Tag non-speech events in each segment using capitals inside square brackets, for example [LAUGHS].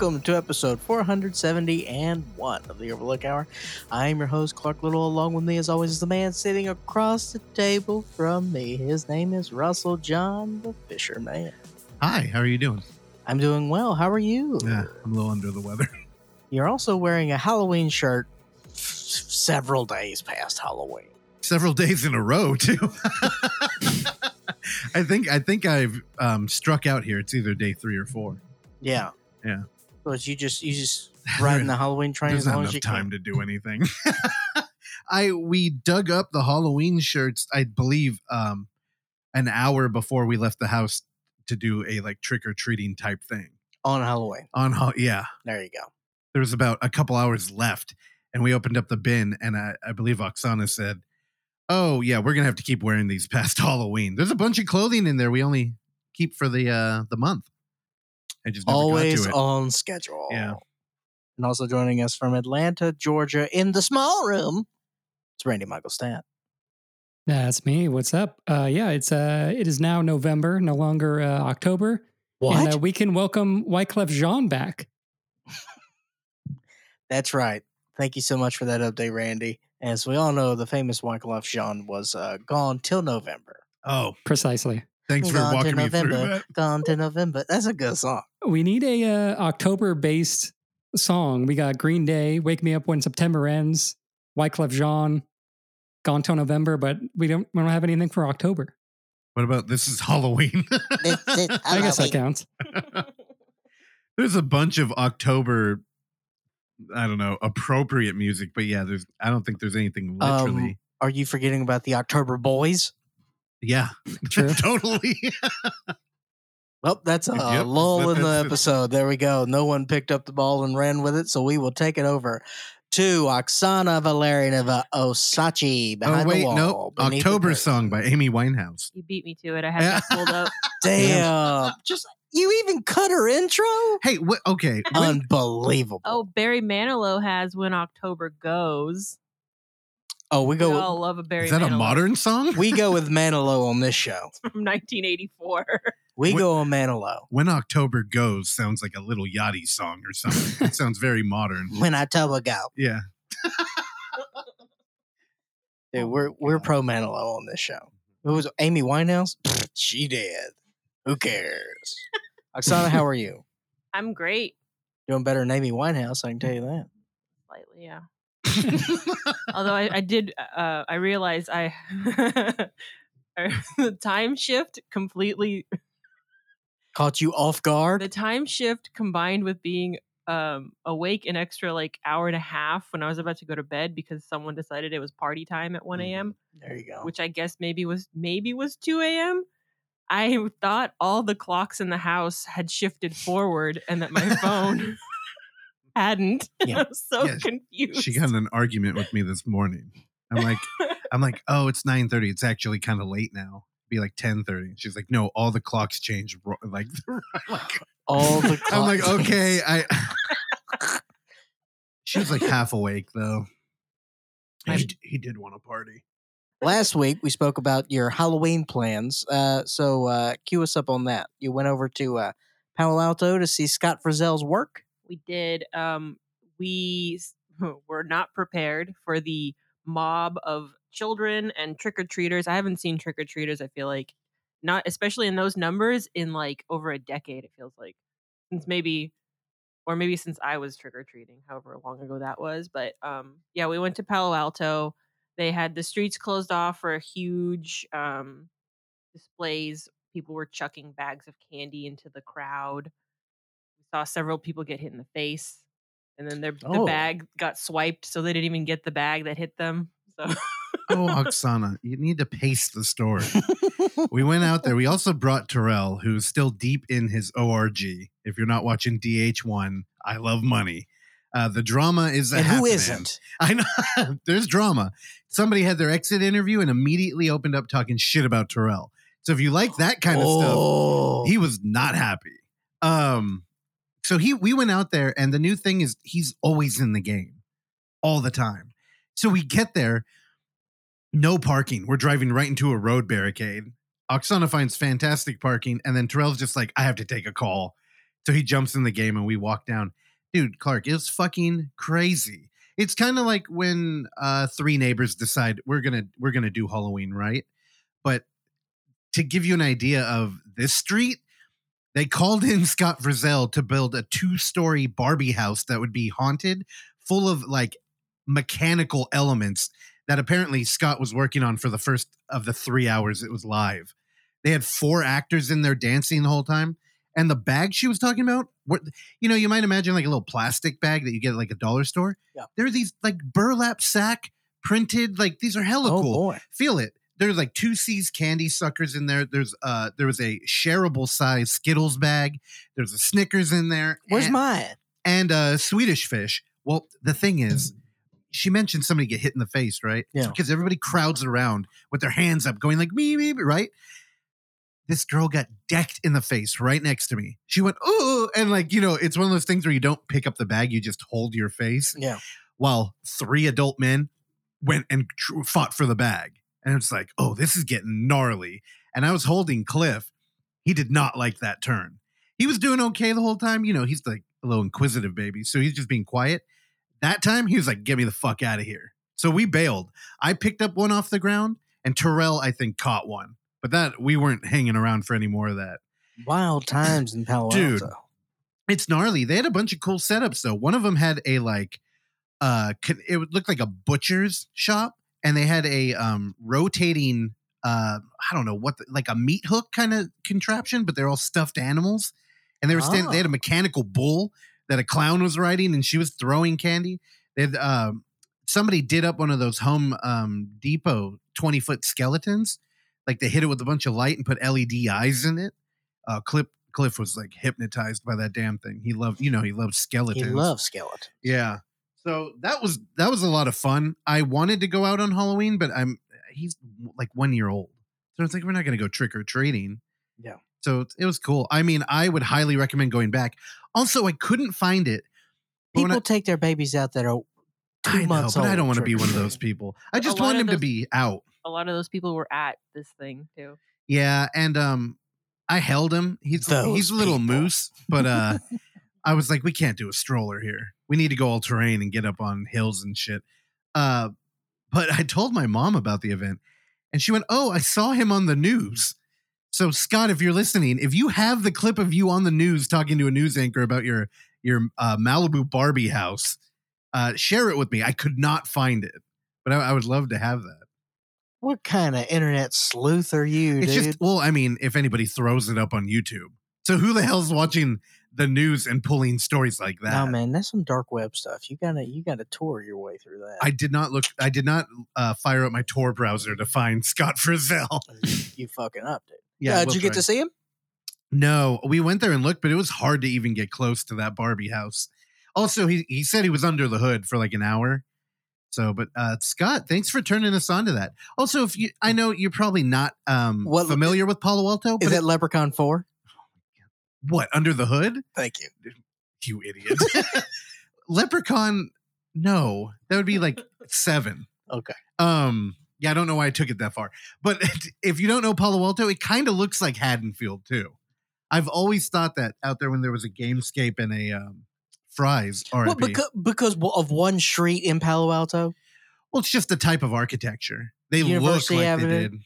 Welcome to episode 470 and one of the Overlook Hour. I am your host, Clark Little. Along with me, as always, is the man sitting across the table from me. His name is Russell John, the Fisherman. Hi, how are you doing? I'm doing well. How are you? Yeah, I'm a little under the weather. [LAUGHS] You're also wearing a Halloween shirt f- several days past Halloween. Several days in a row too. [LAUGHS] I think I think I've um, struck out here. It's either day three or four. Yeah. Yeah. So it's you just you just [LAUGHS] riding the Halloween train There's as not long enough as you time can. to do anything. [LAUGHS] I we dug up the Halloween shirts. I believe um, an hour before we left the house to do a like trick or treating type thing on Halloween. on. Hall- Yeah, There you go. there was about a couple hours left and we opened up the bin and I, I believe Oksana said, Oh yeah, we're gonna have to keep wearing these past [LAUGHS] Halloween. There's a bunch of clothing in there we only keep for the uh the month. I just never Always got to it. on schedule. Yeah. And also joining us from Atlanta, Georgia, in the small room, it's Randy Michael Stant. That's me. What's up? Uh, yeah, it's uh, it is now November, no longer uh, October, and uh, we can welcome Wyclef Jean back. That's right. Thank you so much for that update, Randy. As we all know, the famous Wyclef Jean was uh, gone till November. Oh, Precisely. thanks for gone walking to me November. through that. Gone to November. That's a good song. We need a uh, October based song. We got Green Day, Wake Me Up When September Ends, Wyclef Jean, Gone Till November, but we don't we don't have anything for October. What about this is Halloween? [LAUGHS] I guess that counts. [LAUGHS] there's a bunch of October I don't know, appropriate music, but yeah, there's I don't think there's anything literally. Um, Are you forgetting about the October Boys? yeah. True. [LAUGHS] totally. Well, that's a Yep, lull in the [LAUGHS] episode. There we go. No one picked up the ball and ran with it, so we will take it over to Oksana Valerianova Osachi oh behind the wait, wall. nope. beneath the October song by Amy Winehouse. You beat me to it. I had it [LAUGHS] pulled up. Damn. Just you even cut her intro? Hey, what okay. Unbelievable. Oh, Barry Manilow has "When October Goes." Oh, we We go all love a Barry. is that a modern song? we go with [LAUGHS] Manilow on this show. from 1984. We What- go on Manilow. when October goes sounds like a little Yachty song or something. it sounds very modern. [LAUGHS] When October go. Yeah. [LAUGHS] Dude, Oh we're my we're pro Manilow on this show. Who was Amy Winehouse? [LAUGHS] she did. Who cares? Oksana, how are you? I'm great, Doing better than Amy Winehouse, I can tell you that. slightly, yeah. Although I, I did, uh, I realized I the time shift completely. Caught you off guard? The time shift combined with being um, awake an extra like hour and a half when I was about to go to bed because someone decided it was party time at 1 a.m. There you go. which I guess maybe was maybe was 2 a.m. I thought all the clocks in the house had shifted forward and that my phone [LAUGHS] hadn't. [LAUGHS] Yeah. I was so Yeah, confused. she got in an argument with me this morning. I'm like, I'm like, oh, it's 9:30. It's actually kind of late now. Be like 10:30. She's like, no, all the clocks change. ro- [LAUGHS] Like, [LAUGHS] like All the I'm like, okay, I. [LAUGHS] she was like half awake though. He, he did want to party. Last week we spoke about your Halloween plans. Uh, so uh, cue us up on that. You went over to uh, Palo Alto to see Scott Frizzell's work. we did um we were not prepared for the mob of children and trick-or-treaters. I haven't seen trick-or-treaters, I feel like not especially in those numbers in like over a decade it feels like. Since maybe or maybe since I was trick-or-treating, however long ago that was, but um yeah, we went to Palo Alto. They had the streets closed off for huge um displays. People were chucking bags of candy into the crowd we saw several people get hit in the face and then their the Oh. bag got swiped so they didn't even get the bag that hit them so [LAUGHS] Oh, Oksana, you need to pace the story. [LAUGHS] we went out there. We also brought Terrell, who's still deep in his ORG. If you're not watching VH1, I love money. Uh, the drama is and who isn't? [LAUGHS] I know [LAUGHS] there's drama. Somebody had their exit interview and immediately opened up talking shit about Terrell. So if you like that kind of stuff, Oh. he was not happy. Um, so he we went out there, and the new thing is he's always in the game, all the time. So we get there, no parking. We're driving right into a road barricade. Oksana finds fantastic parking, and then Terrell's just like, I have to take a call So he jumps in the game and we walk down. Dude, Clark, it was fucking crazy. It's kind of like when uh three neighbors decide we're gonna we're gonna do Halloween, right? But to give you an idea of this street, they called in [LAUGHS] Scott Frizzell to build a two-story Barbie house that would be haunted, full of like mechanical elements that apparently Scott was working on for the first of the three hours it was live. They had four actors in there dancing the whole time. And the bag she was talking about, what you know, you might imagine like a little plastic bag that you get at like a dollar store. Yeah. There are these like burlap sack printed, like these are hella oh cool. boy. Feel it. There's like two C's candy suckers in there. There's uh there was a shareable size Skittles bag. There's a Snickers in there. Where's and- mine? and uh Swedish fish. Well, the thing is, she mentioned somebody get hit in the face, right? It's Yeah. because everybody crowds around with their hands up, going like me, me, right? This girl got decked in the face right next to me. She went, oh, and like, you know, it's one of those things where you don't pick up the bag, you just hold your face Yeah. while three adult men went and tr- fought for the bag. And it's like, oh, this is getting gnarly. And I was holding Cliff. He did not like that turn. He was doing okay the whole time. You know, he's like a little inquisitive baby. So he's just being quiet. That time, he was like, get me the fuck out of here. So we bailed. I picked up one off the ground, and Terrell, I think, caught one. But that we weren't hanging around for any more of that. Wild times in Palo Dude. It's gnarly. They had a bunch of cool setups though. One of them had a like uh it looked like a butcher's shop and they had a um rotating uh I don't know what the, like a meat hook kind of contraption but they're all stuffed animals and they were standing they had a Oh. mechanical bull that a clown was riding and she was throwing candy. They had um somebody did up one of those home um depot 20 foot skeletons like they hit it with a bunch of light and put LED eyes in it. Uh Clip Cliff was like hypnotized by that damn thing. He loved, you know, he loved skeletons. He skeletons. loves skeleton. Yeah. So that was that was a lot of fun. I wanted to go out on Halloween, but I'm he's like one year old, so it's like we're not going to go trick or treating. Yeah. So it- was cool. I mean, I would highly recommend going back. Also, I couldn't find it. People I- take their babies out that are two I know, months but old. I don't want to be one of those people. I just want him to be out. A lot of those people were at this thing too. Yeah, and um, I held him. He's Those he's a little people. moose, but uh, [LAUGHS] I was like, we can't do a stroller here. We need to go all terrain and get up on hills and shit. Uh, but I told my mom about the event, and she went, "Oh, I saw him on the news." So Scott, if you're listening, if you have the clip of you on the news talking to a news anchor about your your uh, Malibu Barbie house, uh, share it with me. I could not find it, but I, I would love to have that. What kind of internet sleuth are you, It's dude? just well, I mean, if anybody throws it up on YouTube, so who the hell's watching the news and pulling stories like that? no, man, that's some dark web stuff. You gotta, you gotta tour your way through that. I did not look. I did not uh, fire up my Tor browser to find Scott Frizzell. you fucking up, dude. Yeah, uh, did you get to see him? No, we went there and looked, but it was hard to even get close to that Barbie house. Also, he he said he was under the hood for like an hour. So, but uh, Scott, thanks for turning us on to that. Also, if you, I know you're probably not um, What- familiar with Palo Alto, but Is it- that Leprechaun Four? what under the hood? Thank you. You idiot. [LAUGHS] Leprechaun, no, that would be like seven. [LAUGHS] Okay. Um, yeah, I don't know why I took it that far. But [LAUGHS] if you don't know Palo Alto, it kind of looks like Haddonfield too. I've always thought that out there when there was a Gamescape and a um, Fry's RIP. Well, because because of one street in Palo Alto, well, it's just the type of architecture. They University look like Avenue? they did.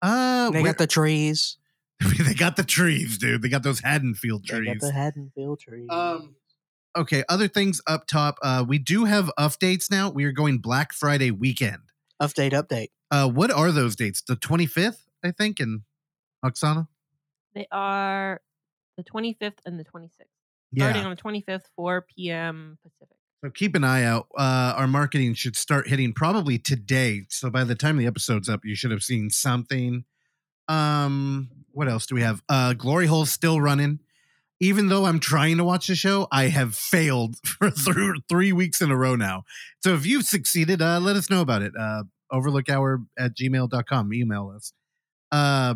Uh, they where- got the trees. [LAUGHS] they got the trees, dude. They got those Haddonfield trees. They got the Haddonfield trees. Um, okay, other things up top. Uh, we do have updates now. We are going Black Friday weekend. Update, update. Uh, what are those dates? The 25th, I think, in Oksana? They are the 25th and the 26th. Yeah. Starting on the 25th, 4 p.m. Pacific. So keep an eye out. Uh, our marketing should start hitting probably today. So by the time the episode's up, you should have seen something. Um, what else do we have? Uh, Glory Hole's still running. Even though I'm trying to watch the show, I have failed [LAUGHS] for through three weeks in a row now. So if you've succeeded, uh, let us know about it. Uh, overlookhour at gmail.com. Email us. Uh,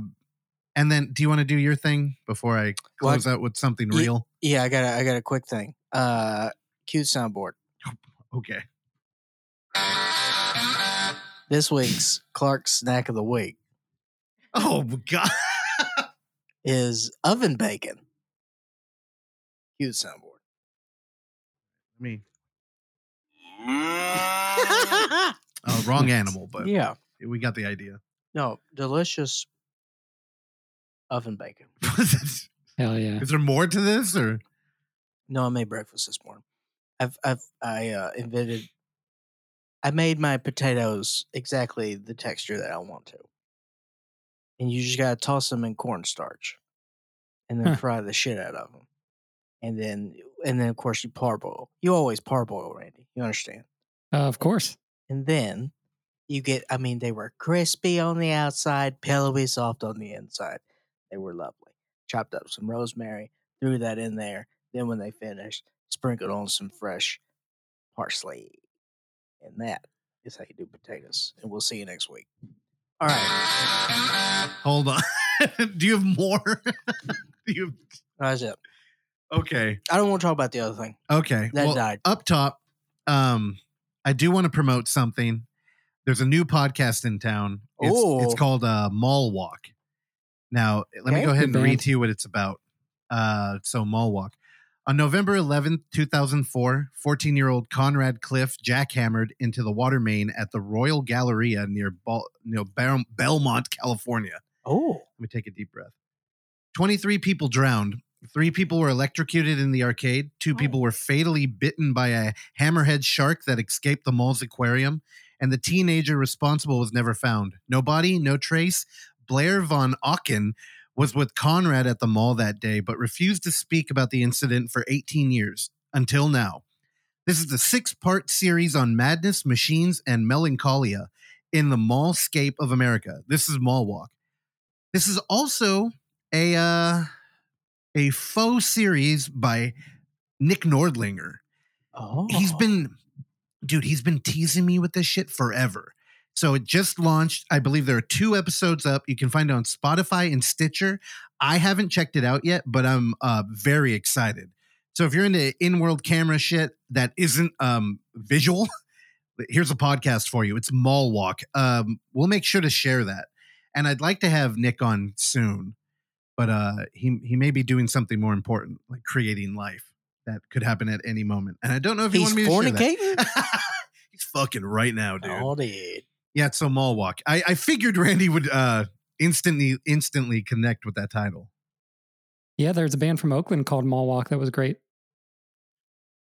and then do you want to do your thing before I Well, close out with something Ye- real? Yeah, I got a, I got a quick thing. Uh, cue soundboard. [LAUGHS] Okay. This week's Clark's snack of the week Oh, God. [LAUGHS] is oven bacon. Cue the soundboard. Me. Oh, [LAUGHS] wrong animal, but yeah. we got the idea. No, delicious oven bacon. [LAUGHS] Hell yeah. Is there more to this or No, I made breakfast this morning. I've I've I uh, invented. I made my potatoes exactly the texture that I want to, and you just gotta toss them in cornstarch, and then Huh. fry the shit out of them, and then and then of course you parboil. You always parboil, Randy. You understand? Uh, of course. And then you get. I mean, they were crispy on the outside, pillowy soft on the inside. They were lovely. Chopped up some rosemary, threw that in there. Then when they finished, sprinkled on some fresh parsley. And that is how you do potatoes. And we'll see you next week. All right. hold on? [LAUGHS] Do you have more? [LAUGHS] Do you That's it. Okay. I don't want to talk about the other thing. Okay. That well, died. up top, um, I do want to promote something. There's a new podcast in town. It's, it's called uh, Mall Walk. Now, let me go ahead and read to you what it's about. Uh, so, Mall Walk. On November 11th, 2004, 14 year old Conrad Cliff jackhammered into the water main at the Royal Galleria near, Bal- near Bel- Belmont, California. Oh. Let me take a deep breath. 23 people drowned. Three people were electrocuted in the arcade. Two Oh. people were fatally bitten by a hammerhead shark that escaped the mall's aquarium. And the teenager responsible was never found. No body, no trace. Blair Von Auken was with Conrad at the mall that day, but refused to speak about the incident for 18 years until now. This is the six part series on madness, machines, and melancholia in the mallscape of America. This is Mall Walk. This is also a uh, a faux series by Nick Nordlinger. Oh. He's been, dude, he's been teasing me with this shit forever. So it just launched. I believe there are two episodes up. You can find it on Spotify and Stitcher. I haven't checked it out yet, but I'm uh, very excited. So if you're into in-world camera shit that isn't um, visual, [LAUGHS] here's a podcast for you. It's Mall Walk. Um, we'll make sure to share that. And I'd like to have Nick on soon, but uh, he he may be doing something more important, like creating life that could happen at any moment. And I don't know if he He's wanted me to share fornicating? that. [LAUGHS] He's fucking right now, dude. Oh, dude. Yeah, it's so Mall Walk. I, I figured Randy would uh instantly instantly connect with that title. Yeah, there's a band from Oakland called Mall Walk that was great.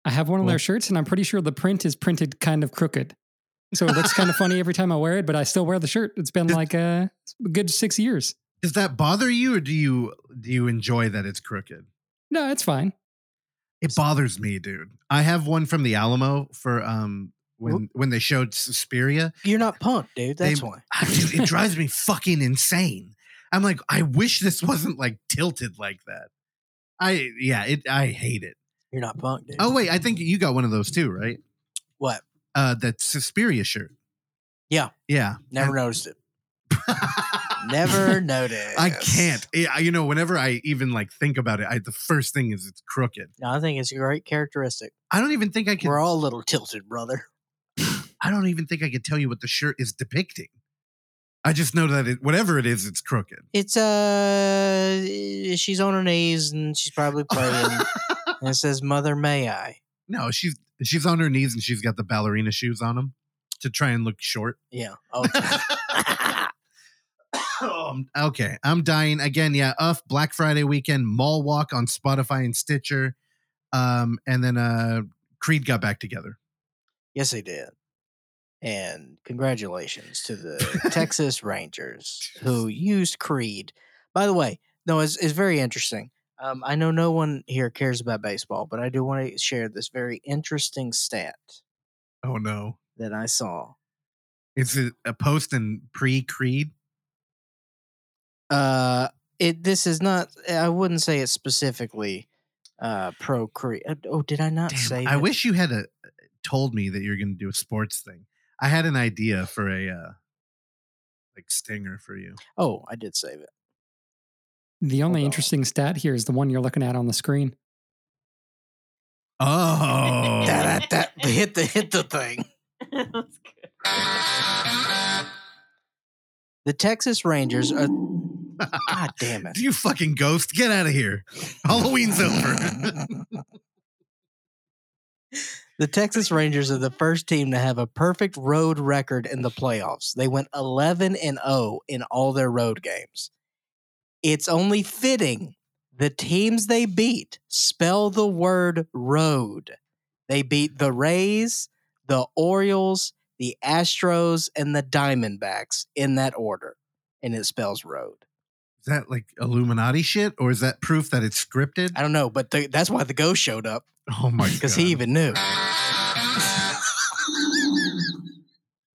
I have one of Cool. their shirts, and I'm pretty sure the print is printed kind of crooked. So it looks kind of [LAUGHS] funny every time I wear it, but I still wear the shirt. It's been like uh, a good six years. Does that bother you, or do you do you enjoy that it's crooked? No, it's fine. It bothers me, dude. I have one from the Alamo for um when when they showed Suspiria. You're not punked, dude. That's They- why. Dude, it drives me fucking insane. I'm like, I wish this wasn't like tilted like that. I yeah, it I hate it. You're not punk, dude. Oh wait, I think you got one of those too, right? What? Uh that Suspiria shirt. Yeah. Yeah. Never noticed it. Never [LAUGHS] noticed. I can't. Eh, I- You know, whenever I even like think about it, I the first thing is it's crooked. No, I think it's a great characteristic. I don't even think I can. We're all a little tilted, brother. [SIGHS] I don't even think I could tell you what the shirt is depicting. I just know that it, whatever it is, it's crooked. It's uh, she's on her knees and she's probably [LAUGHS] praying, and it says, "Mother, may I?" no, she's she's on her knees and she's got the ballerina shoes on them to try and look short. Yeah. [LAUGHS] Okay. Um, okay, I'm dying again. Yeah, UF Black Friday weekend mall walk on Spotify and Stitcher, um, and then uh, Creed got back together. yes, they did. And congratulations to the Texas Rangers [LAUGHS] who used Creed. By the way, no, it's, it's very interesting. Um, I know no one here cares about baseball, but I do want to share this very interesting stat Oh no, that I saw. is it a post in pre Creed? Uh, it this is not. I wouldn't say it specifically uh pro Creed. Uh, Oh, did I not Damn, say? I that? wish you had a, told me that you're going to do a sports thing. I had an idea for a uh, like stinger for you. Oh, I did save it. The only on. interesting stat here is the one you're looking at on the screen. Oh, That, that, that, hit the hit the thing. [LAUGHS] That's good. The Texas Rangers are. God damn it! [LAUGHS] you fucking ghost! Get out of here. Halloween's over. [LAUGHS] The Texas Rangers are the first team to have a perfect road record in the playoffs. They went 11 and 0 in all their road games. It's only fitting the teams they beat spell the word road. They beat the Rays, the Orioles, the Astros, and the Diamondbacks in that order. And it spells road. Is that like Illuminati shit, or is that proof that it's scripted? I don't know, but the, that's why the ghost showed up Oh my [LAUGHS] god! because he even knew. [LAUGHS]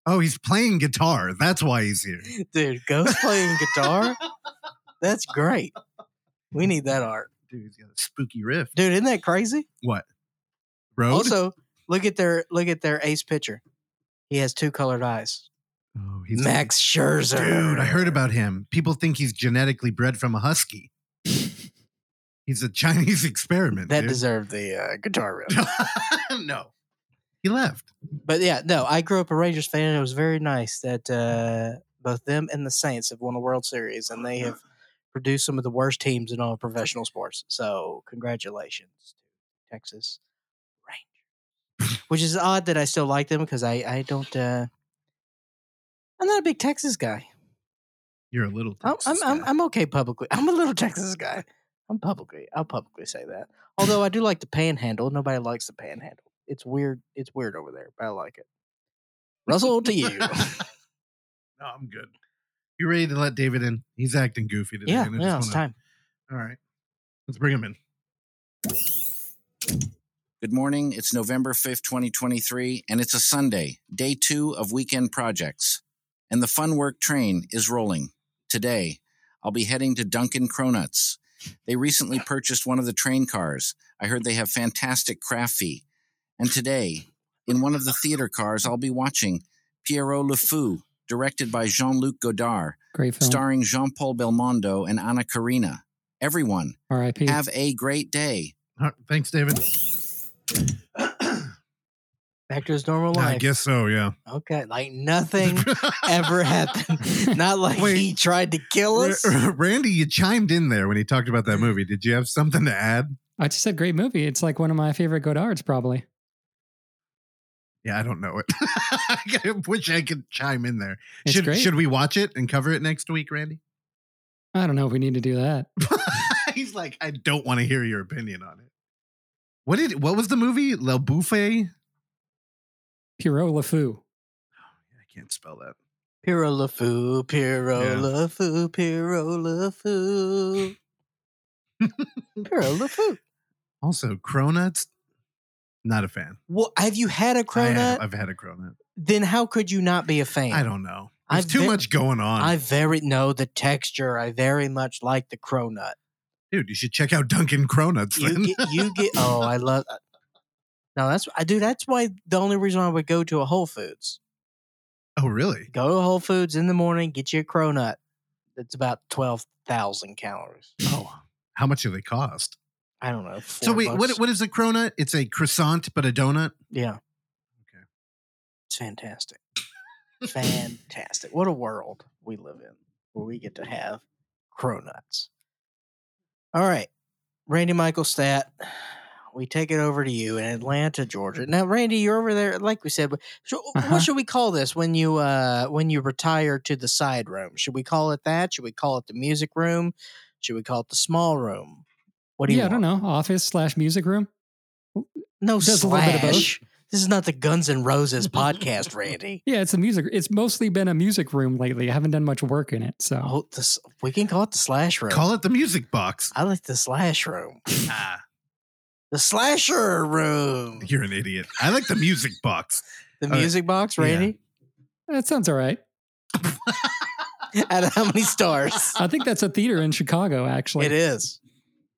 Oh, he's playing guitar. That's why he's here. Dude, Ghost playing guitar? [LAUGHS] That's great. We need that art. Dude, he's got a spooky riff. Dude, isn't that crazy? What? Road? Also, look at their look at their ace pitcher. He has two colored eyes. Oh, he's Max Scherzer. Dude, I heard about him. People think he's genetically bred from a husky. he's a Chinese [LAUGHS] experiment. that dude. deserved the uh, guitar riff. [LAUGHS] no, he left. but yeah, no, I grew up a Rangers fan. And it was very nice that uh, both them and the Saints have won a World Series, and they have produced some of the worst teams in all of professional sports. So, congratulations to Texas Rangers. [LAUGHS] Which is odd that I still like them because I I don't. Uh, I'm not a big Texas guy. You're a little. I'm, I'm, Texas I'm, guy. I'm okay publicly. [LAUGHS] I'm a little Texas guy. I'm publicly. I'll publicly say that. Although I do like the panhandle. Nobody likes the panhandle. It's weird. It's weird over there, but I like it. Russell, to you. [LAUGHS] no, I'm good. You ready to let David in? He's acting goofy today. yeah, and yeah, it's wanna- time. All right, let's bring him in. Good morning. It's November 5th, 2023, and it's a Sunday, day two of weekend projects. And the fun work train is rolling. Today, I'll be heading to Dunkin' Cronuts. They recently purchased one of the train cars. I heard they have fantastic craft fee. And today, in one of the theater cars, I'll be watching Pierrot Le Fou, directed by Jean Luc Godard, Great film. starring Jean Paul Belmondo and Anna Karina. Everyone, R.I.P. have a great day. All right, thanks, David. Back to his normal life. I guess so. Yeah. Okay, like [LAUGHS] nothing ever happened. [LAUGHS] Not like Wait. he tried to kill us. R- Randy, you chimed in there when he talked about that movie. Did you have something to add? I just said great movie. It's like one of my favorite Godards, probably. Yeah, I don't know it. [LAUGHS] I wish I could chime in there. It's should great. should we watch it and cover it next week, Randy? I don't know if we need to do that. He's like, I don't want to hear your opinion on it. What did what was the movie? Le Buffet? Pierrot Le Fou. I can't spell that. Pierrot Le Fou, Pierrot Yeah. Le Fou, Pierrot Le Fou. Pierrot Le Fou. [LAUGHS] Also, cronuts. Not a fan. Well, have you had a cronut? have, I've had a cronut. then how could you not be a fan? I don't know. There's I've too ve- much going on. I very know the texture. I very much like the cronut. Dude, you should check out Dunkin' Cronuts. You get, you get. [LAUGHS] Oh, I love. Uh, No, that's I do. That's why the only reason I would go to a Whole Foods. oh, really? Go to Whole Foods in the morning, get you a cronut. It's about twelve thousand calories. Oh, how much do they cost? I don't know. so wait, what what is a cronut? It's a croissant, but a donut. Yeah. Okay. It's fantastic. fantastic. What a world we live in where we get to have cronuts. All right. Randy Michael Stat. We take it over to you in Atlanta, Georgia. Now, Randy, you're over there, like we said. So Uh-huh. What should we call this when you uh when you retire to the side room? Should we call it that? Should we call it the music room? Should we call it the small room? What do you yeah, I don't know. Office slash music room. No Does a little bit of both. slash. This is not the Guns and Roses [LAUGHS] podcast, Randy. Yeah, it's a music. It's mostly been a music room lately. I haven't done much work in it, so Oh, this, we can call it the slash room. Call it the music box. I like the slash room. Ah, The slasher room. you're an idiot. I like the music box. The right. music box, Yeah. Randy. that sounds all right. [LAUGHS] Out of how many stars? I think that's a theater in Chicago, actually. it is.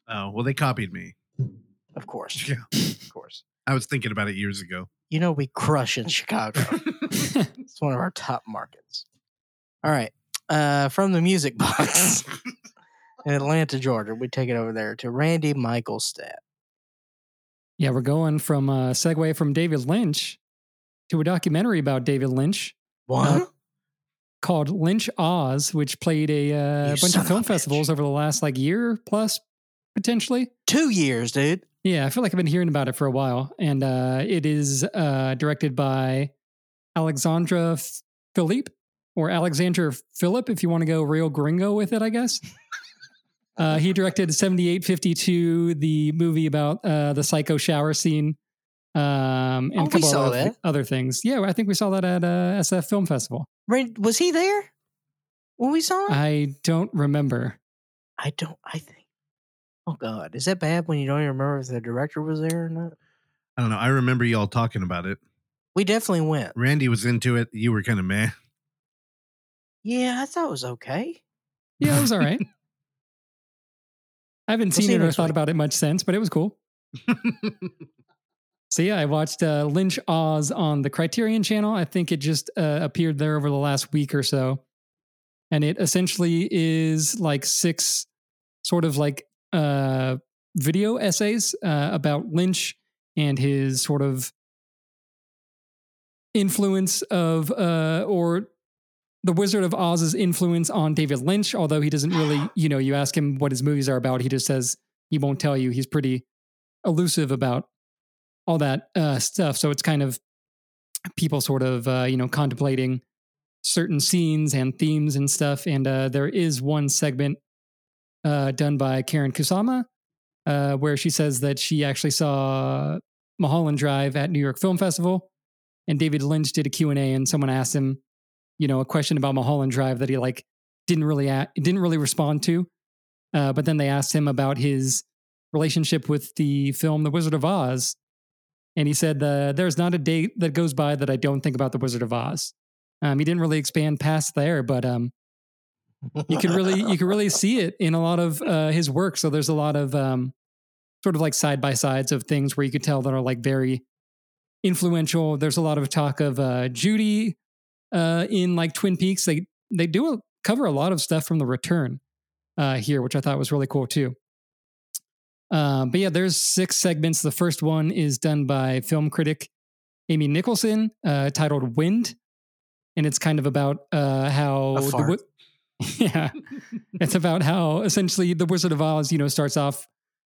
Oh well, they copied me. Of course. Yeah, Of course. I was thinking about it years ago. You know, we crush in Chicago. [LAUGHS] it's one of our top markets. All right. Uh, from the music box [LAUGHS] in Atlanta, Georgia, we take it over there to Randy Michael Stat. Yeah, we're going from a segue from David Lynch to a documentary about David Lynch What? called Lynch Oz, which played a uh, bunch of of film bitch. festivals over the last like year plus, potentially. Two years, dude. Yeah, I feel like I've been hearing about it for a while, and uh, it is uh, directed by Alexandre Philippe or Alexander Philip, if you want to go real gringo with it, I guess. [LAUGHS] Uh, he directed 7852, the movie about uh, the psycho shower scene, um, and Oh, a we couple saw other, that. other things. Yeah, I think we saw that at uh, SF Film Festival. Ray, was he there when we saw him? I don't remember. I don't. I think. Oh God, is that bad when you don't even remember if the director was there or not? I don't know. I remember y'all talking about it. We definitely went. Randy was into it. You were kind of meh. Yeah, I thought it was okay. Yeah, it was all right. [LAUGHS] I haven't We'll seen see it or thought week. about it much since, but it was cool. [LAUGHS] So yeah, I watched uh, Lynch Oz on the Criterion channel. I think it just uh, appeared there over the last week or so, and it essentially is like six sort of like uh, video essays uh, about Lynch and his sort of influence of uh, or the Wizard of Oz's influence on David Lynch. Although he doesn't really, you know, you ask him what his movies are about, he just says he won't tell you. He's pretty elusive about all that uh, stuff. So it's kind of people sort of uh, you know contemplating certain scenes and themes and stuff. And uh, there is one segment uh, done by Karyn Kusama uh, where she says that she actually saw Mulholland Drive at New York Film Festival, and David Lynch did a Q and A, and someone asked him, you know, a question about Mulholland Drive that he like didn't really a- didn't really respond to. Uh, but then they asked him about his relationship with the film The Wizard of Oz, and he said, uh, "There's not a day that goes by that I don't think about The Wizard of Oz." Um, he didn't really expand past there, but um, you can really you can really see it in a lot of uh, his work. So there's a lot of um, sort of like side by sides of things where you could tell that are like very influential. There's a lot of talk of uh, Judy uh, in like Twin Peaks. They they do a, cover a lot of stuff from The Return uh, here, which I thought was really cool too. Um, but yeah, there's six segments. The first one is done by film critic Amy Nicholson, uh, titled "Wind," and it's kind of about uh, how the [LAUGHS] yeah, it's about how essentially the Wizard of Oz, you know, starts off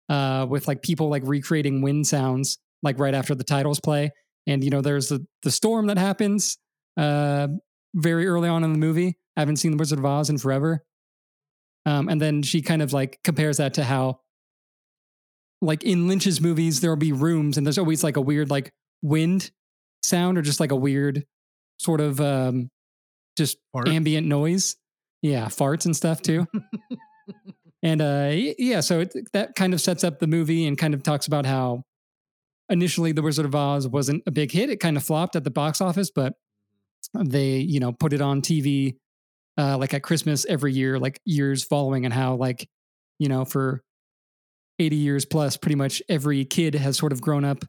uh, with like people like recreating wind sounds like right after the titles play, and you know, there's the the storm that happens uh, very early on in the movie. I haven't seen the Wizard of Oz in forever, um, and then she kind of like compares that to how like in Lynch's movies, there'll be rooms and there's always like a weird like wind sound or just like a weird sort of um just Fart? ambient noise. Yeah, farts and stuff too. [LAUGHS] and uh yeah, so it, that kind of sets up the movie and kind of talks about how initially The Wizard of Oz wasn't a big hit. It kind of flopped at the box office, but they, you know, put it on TV uh like at Christmas every year, like years following and how like, you know, for 80 years plus, pretty much every kid has sort of grown up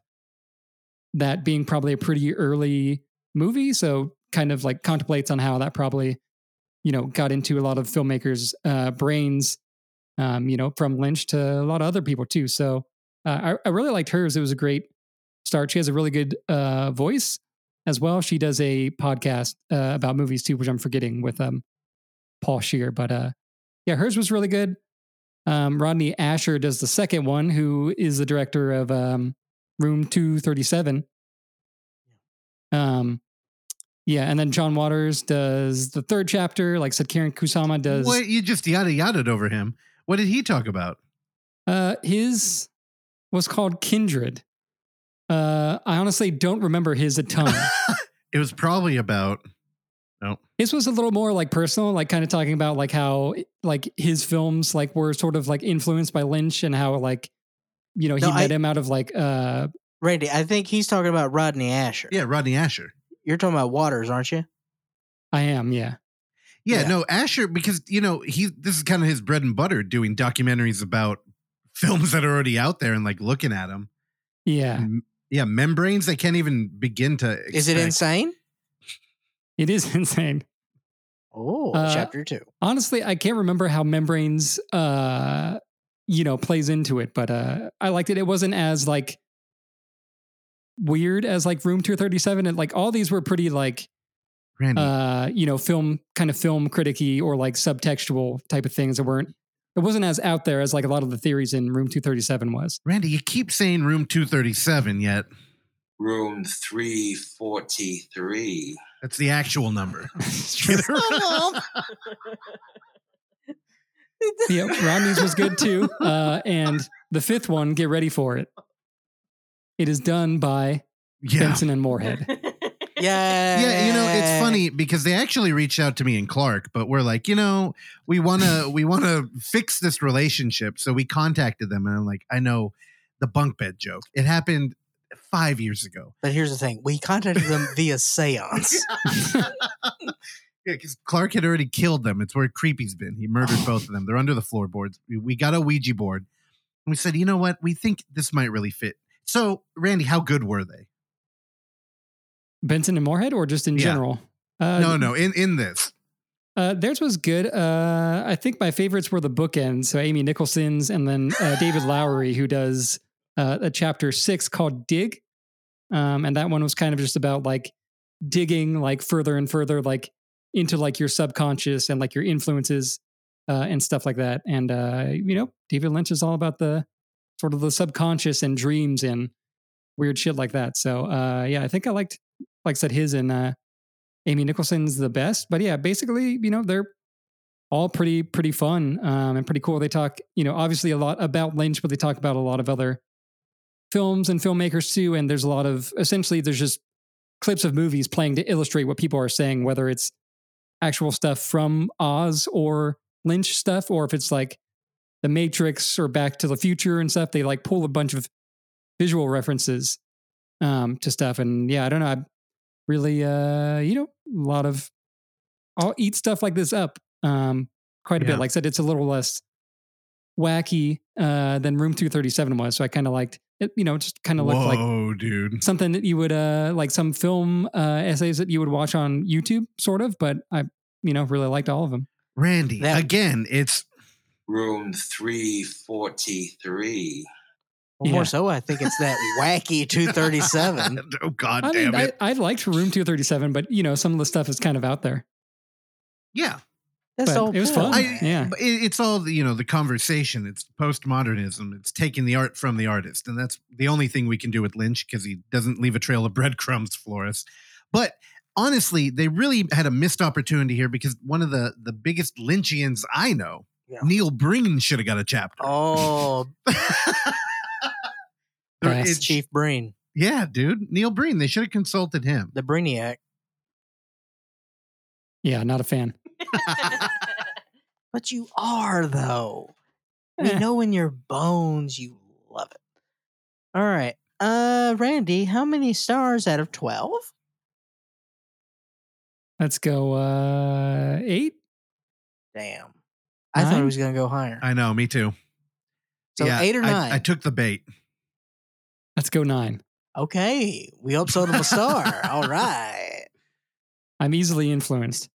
that being probably a pretty early movie. So kind of like contemplates on how that probably, you know, got into a lot of filmmakers' uh, brains, um, you know, from Lynch to a lot of other people too. So uh, I, I really liked hers. It was a great start. She has a really good uh, voice as well. She does a podcast uh, about movies too, which I'm forgetting with um, Paul Scheer. But uh, yeah, hers was really good. Um, Rodney Ascher does the second one, who is the director of um, Room 237. Um, yeah, and then John Waters does the third chapter. Like I said, Karyn Kusama does What you just yada yada over him? What did he talk about? uh, his was called Kindred. Uh, I honestly don't remember his a ton. [LAUGHS] It was probably about. No, his was a little more like personal, like kind of talking about like how like his films like were sort of like influenced by Lynch and how like you know he No, met I- him out of like uh Randy, I think he's talking about Rodney Ascher. yeah, Rodney Ascher. You're talking about Waters, aren't you? I am yeah Yeah, Yeah. no, Ascher because you know he this is kind of his bread and butter doing documentaries about films that are already out there and like looking at them. yeah Yeah, membranes they can't even begin to. Is it insane? it is [LAUGHS] insane. Oh, Uh, chapter two. Honestly, I can't remember how membranes uh you know plays into it, but uh I liked it. It wasn't as like weird as like Room 237 and like all these were pretty like Randy? uh you know film kind of film criticky or like subtextual type of things that weren't it wasn't as out there as like a lot of the theories in Room 237 was. Randy, you keep saying room 237, yet Room 343. that's the actual number. [LAUGHS] [LAUGHS] [LAUGHS] yep, Rodney's was good too. Uh, and the fifth one, get ready for it. It is done by yeah. Benson and Moorhead. Yeah. Yeah, you know, it's funny because they actually reached out to me and Clark, but we're like, you know, we want to we want to fix this relationship. So we contacted them and I'm like, I know the bunk bed joke. It happened 5 years ago. But here's the thing: we contacted them [LAUGHS] via seance. [LAUGHS] Yeah, because Clark had already killed them. It's where Creepy's been. He murdered both of them. They're under the floorboards. We, we got a Ouija board. And we said, you know what? We think this might really fit. So, Randy, how good were they? Benson and Moorhead, or just in Yeah. general? Uh, no, no, in in this. Uh, theirs was good. Uh, I think my favorites were the bookends. So Amy Nicholson's and then uh, [LAUGHS] David Lowery, who does uh, a chapter six called Dig. Um, and that one was kind of just about like digging like further and further, like into like your subconscious and like your influences uh, and stuff like that. And, uh, you know, David Lynch is all about the sort of the subconscious and dreams and weird shit like that. So, uh, yeah, I think I liked, like I said, his and, uh, Amy Nicholson's the best. But yeah, basically, you know, they're all pretty pretty fun um, and pretty cool. They talk, you know, obviously a lot about Lynch, but they talk about a lot of other films and filmmakers too. And there's a lot of essentially there's just clips of movies playing to illustrate what people are saying, whether it's actual stuff from Oz or Lynch stuff, or if it's like The Matrix or Back to the Future and stuff. They like pull a bunch of visual references um, to stuff. And yeah, I don't know. I really, uh, you know, a lot of, I'll eat stuff like this up um, quite a Yeah. bit. Like I said, it's a little less wacky uh, than Room 237 was. So I kind of liked it, you know, it just kind of looked like Whoa, dude. something that you would, uh, like some film uh, essays that you would watch on YouTube, sort of. But I, you know, really liked all of them. Randy, That- again, it's Room 343. Well, Yeah. More so, I think it's that [LAUGHS] wacky 237. [LAUGHS] oh god I damn mean, I, it. I liked Room 237, but, you know, some of the stuff is kind of out there. yeah. That's But all it was cool. fun. I, Yeah. it- it's all the, you know the conversation. It's postmodernism. It's taking the art from the artist, and that's the only thing we can do with Lynch because he doesn't leave a trail of breadcrumbs for us. But honestly, they really had a missed opportunity here because one of the the biggest Lynchians I know, Yeah. Neil Breen, should have got a chapter. Oh, [LAUGHS] There- Yes. it's- Chief Breen, yeah, dude, Neil Breen. They should have consulted him. the Brainiac. Yeah, not a fan. [LAUGHS] But you are, though. We Eh. know in your bones you love it. All right. Uh, Randy, how many stars out of 12? Let's go uh, eight. Damn. I thought Nine? it was going to go higher. I know, me too. So eight or I- nine? I, took the bait. Let's go nine. okay. We upsold him a star. All right. [LAUGHS] I'm easily influenced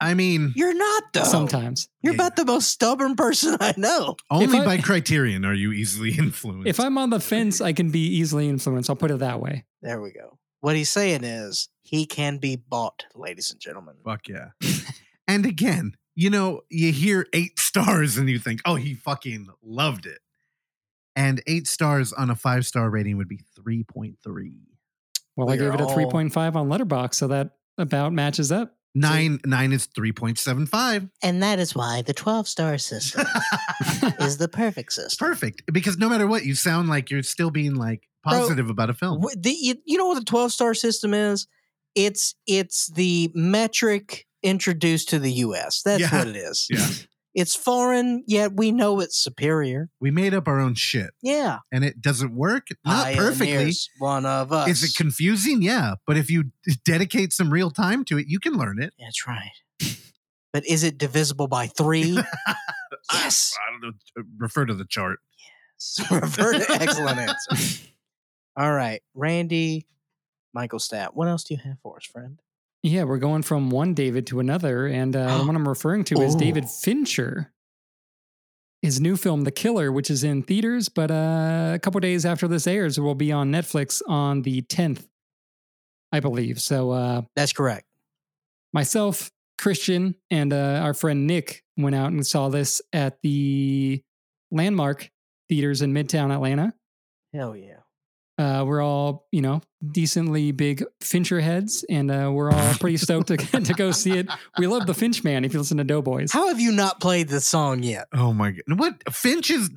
I mean, You're not, though. sometimes. You're Yeah. about the most stubborn person I know. only I- by [LAUGHS] criterion are you easily [LAUGHS] influenced. If I'm on the fence, I can be easily influenced. I'll put it that way. There we go. What he's saying is he can be bought, ladies and gentlemen. Fuck yeah. and again, you know, you hear eight stars and you think, oh, he fucking loved it. And eight stars on a five star rating would be 3.3. Well, I gave it a 3.5 on Letterboxd, so that about matches up. Nine, nine is 3.75. And that is why the 12 star system [LAUGHS] is the perfect system. Perfect. Because no matter what, you sound like you're still being like Bro, positive about a film. The, you, you know what the 12 star system is? It's it's the metric introduced to the US. That's Yeah. what it is. Yeah. [LAUGHS] It's foreign, yet we know it's superior. We made up our own shit Yeah. and it doesn't work. Not perfectly. One of us. Is it confusing? Yeah. But if you dedicate some real time to it, you can learn it. That's right. But is it divisible by three? [LAUGHS] yes. I don't know. Uh, refer to the chart. Yes. [LAUGHS] Refer to excellent answer. [LAUGHS] All right, Randy, Michael Stat. What else do you have for us, friend? Yeah, we're going from one David to another. And uh, [GASPS] the one I'm referring to is David Fincher. His new film, The Killer, which is in theaters, but uh, a couple days after this airs, it will be on Netflix on the 10th, I believe. So, uh, That's correct. myself, Christian and uh, our friend Nick went out and saw this at the Landmark theaters in Midtown Atlanta. Hell yeah. Uh, we're all, you know, decently big Fincher heads, and uh, we're all pretty stoked to, [LAUGHS] to go see it. We love the Finch man if you listen to Doughboys. How have you not played the song yet? Oh my god! What Finch is?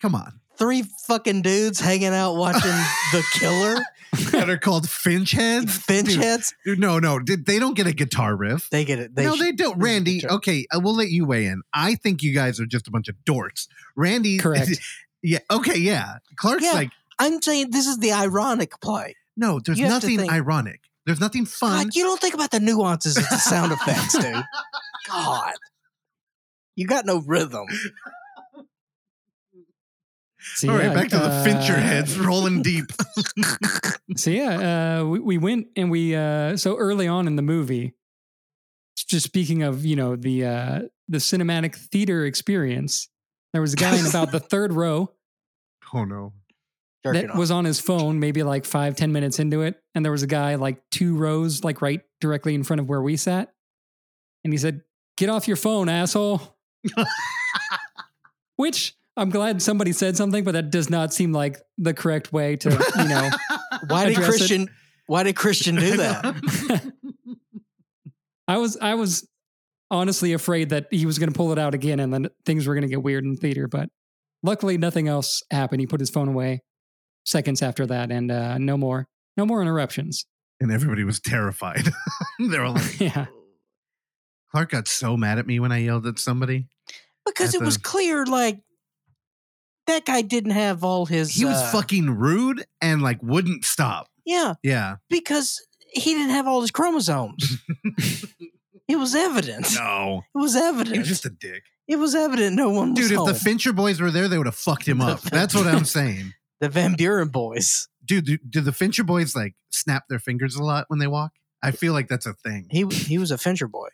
Come on, Three fucking dudes hanging out watching [LAUGHS] The Killer, that are called Finch heads. Finch Dude, heads. dude, no, no, did they don't get a guitar riff? They get it. They no, sh- they don't. Randy, Sure. okay, I will let you weigh in. I think you guys are just a bunch of dorks. Randy, Correct. [LAUGHS] yeah, okay, yeah. Clark's Yeah. like, I'm saying this is the ironic play. no, there's You have to nothing think- ironic. There's nothing fun. God, you don't think about the nuances of the sound effects, dude. [LAUGHS] God. You got no rhythm. So, All right, yeah, back to the Fincher uh, heads [LAUGHS] rolling deep. [LAUGHS] So yeah, uh, we, we went and we uh, so early on in the movie. Just speaking of you know the uh, the cinematic theater experience, there was a guy in about the third row oh no. That off. was on his phone, maybe like five ten minutes into it, and there was a guy like two rows like right directly in front of where we sat, and he said, "Get off your phone, asshole." [LAUGHS] Which I'm glad somebody said something, but that does not seem like the correct way to you know. [LAUGHS] why did address it. Christian why did Christian do that? [LAUGHS] I was I was honestly afraid that he was going to pull it out again and then things were going to get weird in theater, but luckily nothing else happened. He put his phone away seconds after that and uh, no more no more interruptions. and everybody was terrified. [LAUGHS] they were like, [LAUGHS] yeah. Clark got so mad at me when I yelled at somebody. Because At it was clear like that guy didn't have all his He was uh, fucking rude and like wouldn't stop. Yeah, Yeah. because he didn't have all his chromosomes. [LAUGHS] it was evident. No. It was He evident. was just a dick. it was evident no one was Dude, if home. the Fincher boys were there, they would have fucked him up. That's what I'm saying. The Van Buren boys. Dude, do, do the Fincher boys like snap their fingers a lot when they walk? I feel like that's a thing. He he was a Fincher boy.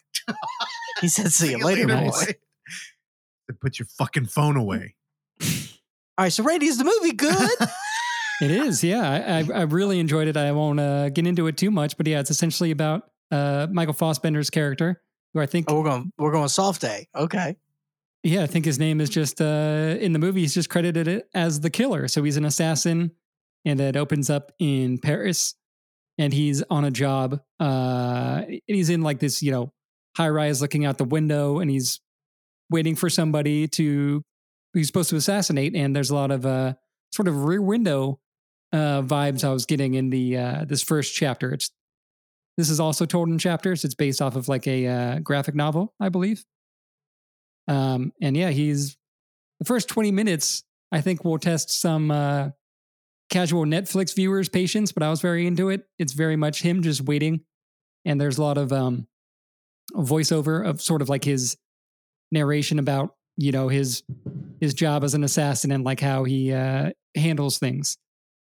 He said, "See [LAUGHS] you later, later, boy." boy. Put your fucking phone away. All right, so Randy, is the movie good? [LAUGHS] It is. Yeah. I, I, I really enjoyed it. I won't uh, get into it too much, but yeah, it's essentially about uh, Michael Fassbender's character, who I think oh, we're going we're going soft day. Okay. Yeah, I think his name is just uh in the movie he's just credited it as the killer. So he's an assassin and it opens up in Paris and he's on a job uh and he's in like this, you know, high rise looking out the window and he's waiting for somebody to he's supposed to assassinate and there's a lot of uh sort of rear window uh vibes I was getting in the uh this first chapter. It's this is also told in chapters. It's based off of like a uh, graphic novel, I believe. Um, and yeah, he's the first 20 minutes, I think will test some uh, casual Netflix viewers' patience, but I was very into it. It's very much him just waiting. And there's a lot of um, voiceover of sort of like his narration about, you know, his his job as an assassin and like how he uh, handles things.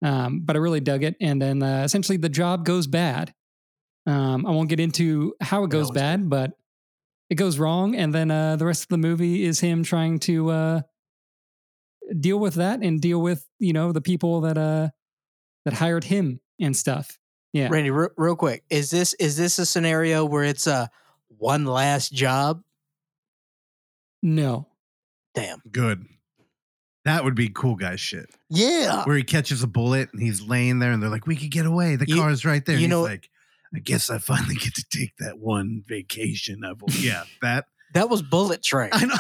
Um, but I really dug it. And then uh, essentially the job goes bad. Um, I won't get into how it goes bad, but it goes wrong. And then uh, the rest of the movie is him trying to uh, deal with that and deal with, you know, the people that uh, that hired him and stuff. Yeah. Randy, re- real quick, is this is this a scenario where it's a one last job? No. Damn. Good. That would be cool guy shit. Yeah. Where he catches a bullet and he's laying there and they're like, we could get away. The You- car's right there. you And know- he's like, I guess I finally get to take that one vacation. I've yeah, [LAUGHS] that That was Bullet Train. I know.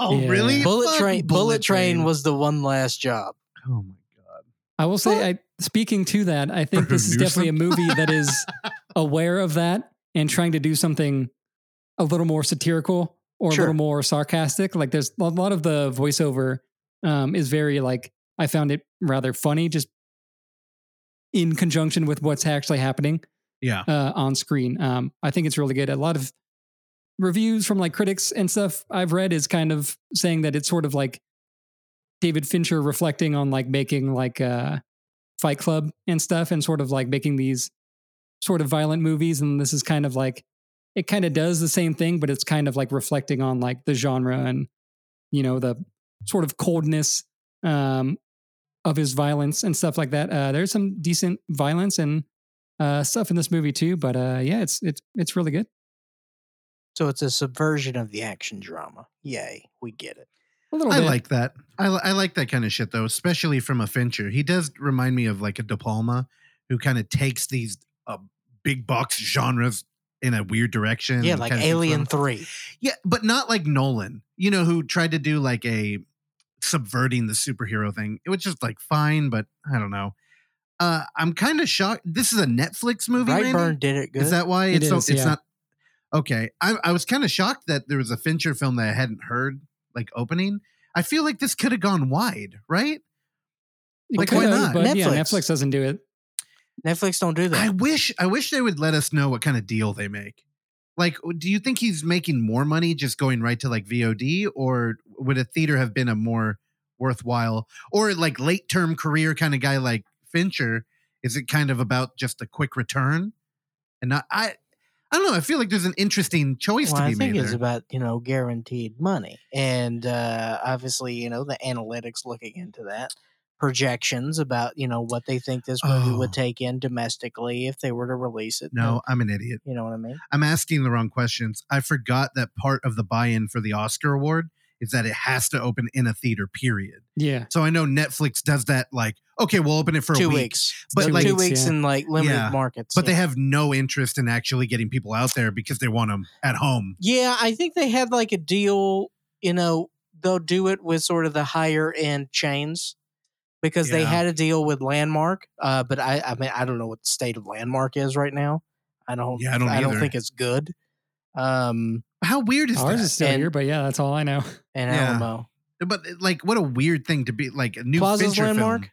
Oh, [LAUGHS] Yeah. really? Bullet Fuck Train. Bullet, Train was the one last job. Oh my god. I will say, I, speaking to that, I think this is definitely a movie that is [LAUGHS] aware of that and trying to do something a little more satirical or Sure. a little more sarcastic. Like there's a lot of the voiceover um, is very like I found it rather funny, just in conjunction with what's actually happening Yeah. uh, on screen. Um, I think it's really good. A lot of reviews from like critics and stuff I've read is kind of saying that it's sort of like David Fincher reflecting on like making like uh, Fight Club and stuff, and sort of like making these sort of violent movies. And this is kind of like it kind of does the same thing, but it's kind of like reflecting on like the genre and you know the sort of coldness um, of his violence and stuff like that. Uh, there's some decent violence and uh, stuff in this movie too, but uh, yeah, it's it's it's really good. So it's a subversion of the action drama. Yay, we get it. A little I bit. like that. I, I like that kind of shit though, especially from a Fincher. He does remind me of like a De Palma, who kind of takes these uh, big box genres in a weird direction. Yeah, like Alien 3. Yeah, but not like Nolan. You know, who tried to do like a subverting the superhero thing. It was just like fine, but I don't know. Uh, I'm kind of shocked. This is a Netflix movie. Randy? Brightburn did it good. Is that why It it's so? It's yeah. not okay. I, I was kind of shocked that there was a Fincher film that I hadn't heard like opening. I feel like this could have gone wide, right? It Like, why not? But yeah, Netflix. Netflix doesn't do it. Netflix don't do that. I wish I wish they would let us know what kind of deal they make. Like, do you think he's making more money just going right to like VOD, or would a theater have been a more worthwhile, or like late term career kind of guy like Fincher? Is it kind of about just a quick return, and not I? I don't know. I feel like there's an interesting choice well, to I be think made it's there. about you know guaranteed money, and uh, obviously you know the analytics looking into that projections about you know what they think this movie Oh. would take in domestically if they were to release it. no, I'm an idiot. you know what I mean. I'm asking the wrong questions. I forgot that part of the buy-in for the Oscar award is that it has to open in a theater. Period. Yeah. So I know Netflix does that. Like, okay, we'll open it for two a week, weeks, But, two, like- two Weeks, weeks yeah. in like limited Yeah. markets. but they have no interest in actually getting people out there because they want them at home. Yeah, I think they had like a deal. You know, they'll do it with sort of the higher end chains because they had a deal with Landmark. Uh, but I, I mean, I don't know what the state of Landmark is right now. I don't. Yeah, I don't I don't think it's good. Um, How weird is Ours that? is still And- here, but yeah, that's all I know. and I Yeah. don't know. but like, what a weird thing to be like a new Plaza's Fincher Landmark. film.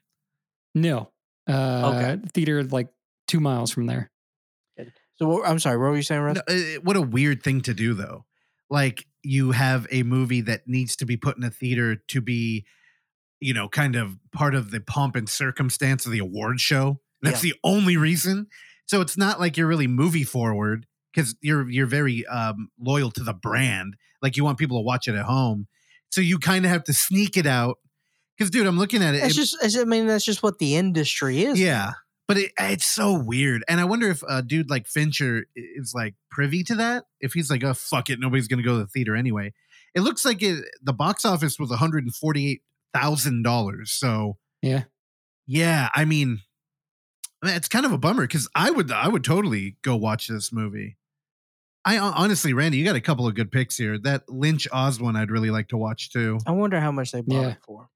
No. Uh, Theater like two miles from there. So what, I'm sorry. What were you saying, Russ? No, uh, what a weird thing to do, though. Like, you have a movie that needs to be put in a theater to be, you know, kind of part of the pomp and circumstance of the award show. That's the only reason. So it's not like you're really movie forward because you're you're very um, loyal to the brand. Like you want people to watch it at home. So you kind of have to sneak it out. Because, dude, I'm looking at it. That's it- just. it's- I mean, that's just what the industry is. yeah. But it, it's so weird. And I wonder if a dude like Fincher is like privy to that. If he's like, oh, fuck it. Nobody's going to go to the theater anyway. It looks like it, the box office was $148,000. So, Yeah. yeah, I mean, it's kind of a bummer because I would, I would totally go watch this movie. I honestly, Randy, you got a couple of good picks here. That Lynch Oz one I'd really like to watch too. I wonder how much they bought Yeah. it for.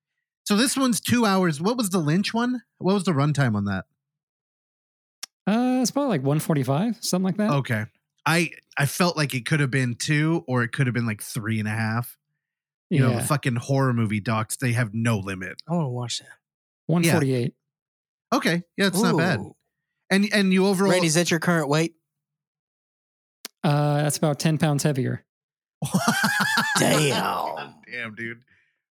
So this one's two hours. What was the Lynch one? What was the runtime on that? Uh, it's probably like 145, something like that. Okay. I I felt like it could have been two or it could have been like three and a half. You know, yeah. the fucking horror movie docs, they have no limit. I want to watch that. 148. Okay. Yeah, it's not bad. And and you overall Randy, is that your current weight? Uh, that's about 10 pounds heavier. [LAUGHS] Damn. Damn, dude.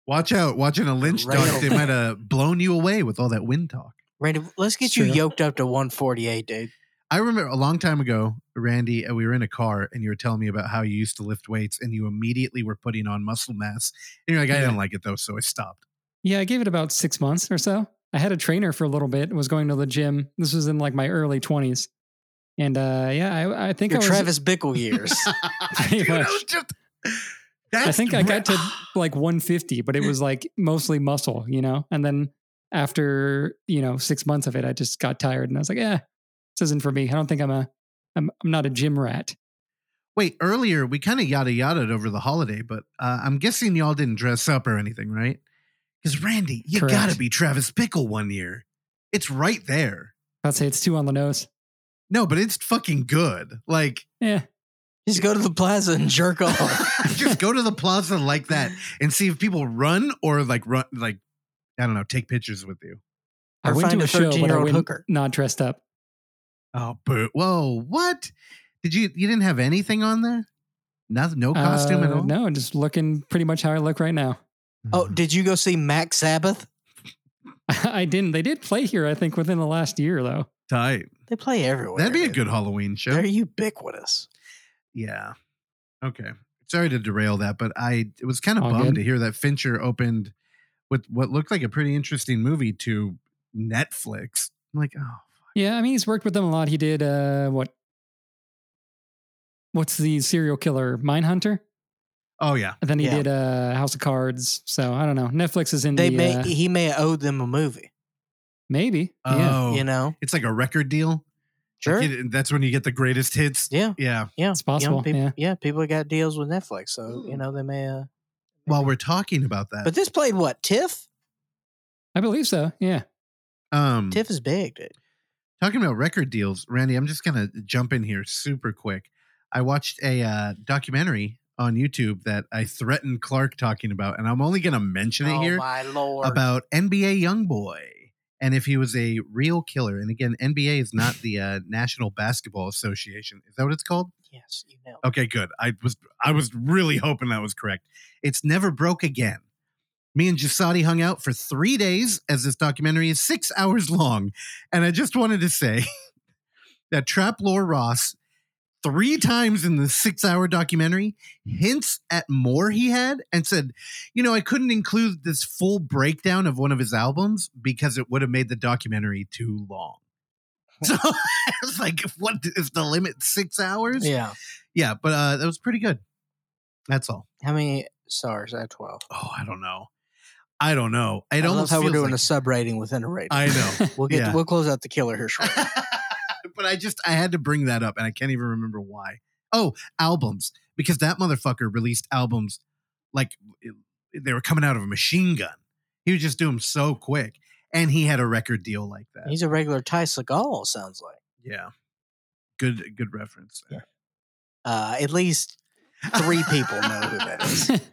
Watch out. Watching a Lynch Right doc, they might have blown you away with all that wind talk. Randy, let's get It's you true. yoked up to 148, dude. I remember a long time ago, Randy, uh, we were in a car and you were telling me about how you used to lift weights and you immediately were putting on muscle mass. And you're like, I Yeah. didn't like it though, so I stopped. Yeah, I gave it about six months or so. I had a trainer for a little bit, was going to the gym. This was in like my early 20s. And uh, yeah, I, I think Your I was. Travis Bickle years. [LAUGHS] [LAUGHS] Pretty Dude, I was just. [LAUGHS] I think I got to [SIGHS] like 150, but it was like mostly muscle, you know? And then after, you know, six months of it, I just got tired and I was like, yeah, this isn't for me. I don't think I'm a, I'm, I'm not a gym rat. Wait, earlier we kind of yada yada over the holiday, but uh, I'm guessing y'all didn't dress up or anything, right? Because Randy, you Correct. gotta be Travis Bickle one year. It's right there. I'd say it's two on the nose. No, but it's fucking good. Like, Yeah. Just go to the plaza and jerk off. [LAUGHS] just go to the plaza like that and see if people run or like run, like I don't know, take pictures with you. I Or went find to a a show, but I went hooker. not dressed up. Oh, boo! Whoa, what? Did you? You didn't have anything on there? Nothing, no costume at Uh, all. No, just looking pretty much how I look right now. oh, did you go see Mac Sabbath? [LAUGHS] I didn't. They did play here, I think, within the last year, though. tight. They play everywhere. That'd be a dude. good Halloween show. They're ubiquitous. Yeah. Okay. Sorry to derail that, but I it was kind of All bummed good. to hear that Fincher opened with what looked like a pretty interesting movie to Netflix. I'm like, oh, Yeah, I mean, he's worked with them a lot. He did uh, what what's the serial killer Mindhunter? Oh yeah. And then he Yeah. did uh, House of Cards. So I don't know. Netflix is in They the may uh, he may have owed them a movie. maybe. yeah, Oh, You know, it's like a record deal. sure. Like it- that's when you get the greatest hits. yeah, Yeah. yeah, It's possible, people, yeah. people got deals with Netflix, so you know they may. Uh, While we're talking about that, but this played what TIFF? I believe so. Yeah. um, TIFF is big, dude. talking about record deals, Randy, I'm just gonna jump in here super quick. I watched a uh, documentary on YouTube that I threatened Clark talking about, and I'm only gonna mention it oh here my lord! about NBA YoungBoy and if he was a real killer. And again, NBA is not the uh, National Basketball Association. Is that what it's called? yes, you know. Okay, good. I was I was really hoping that was correct. It's never broke again. Me and Jasadi hung out for three days as this documentary is six hours long. And I just wanted to say [LAUGHS] that Trap Lore Ross, three times in the six hour documentary, hints at more he had and said, you know, I couldn't include this full breakdown of one of his albums because it would have made the documentary too long. So [LAUGHS] it's like, what is the limit? Six hours? Yeah. yeah, but uh, that was pretty good. That's all. How many stars out of twelve? Oh, I don't know. I don't know. It I love almost how we're doing like- a sub rating within a rating. I know, [LAUGHS] We'll get yeah. we'll close out the killer here shortly. [LAUGHS] but I just I had to bring that up, and I can't even remember why. Oh, albums because that motherfucker released albums like they were coming out of a machine gun. He would just do them so quick, and he had a record deal like that. He's a regular Ty Segall, sounds like. yeah, good good reference. There. Uh, at least three people know who that is. [LAUGHS]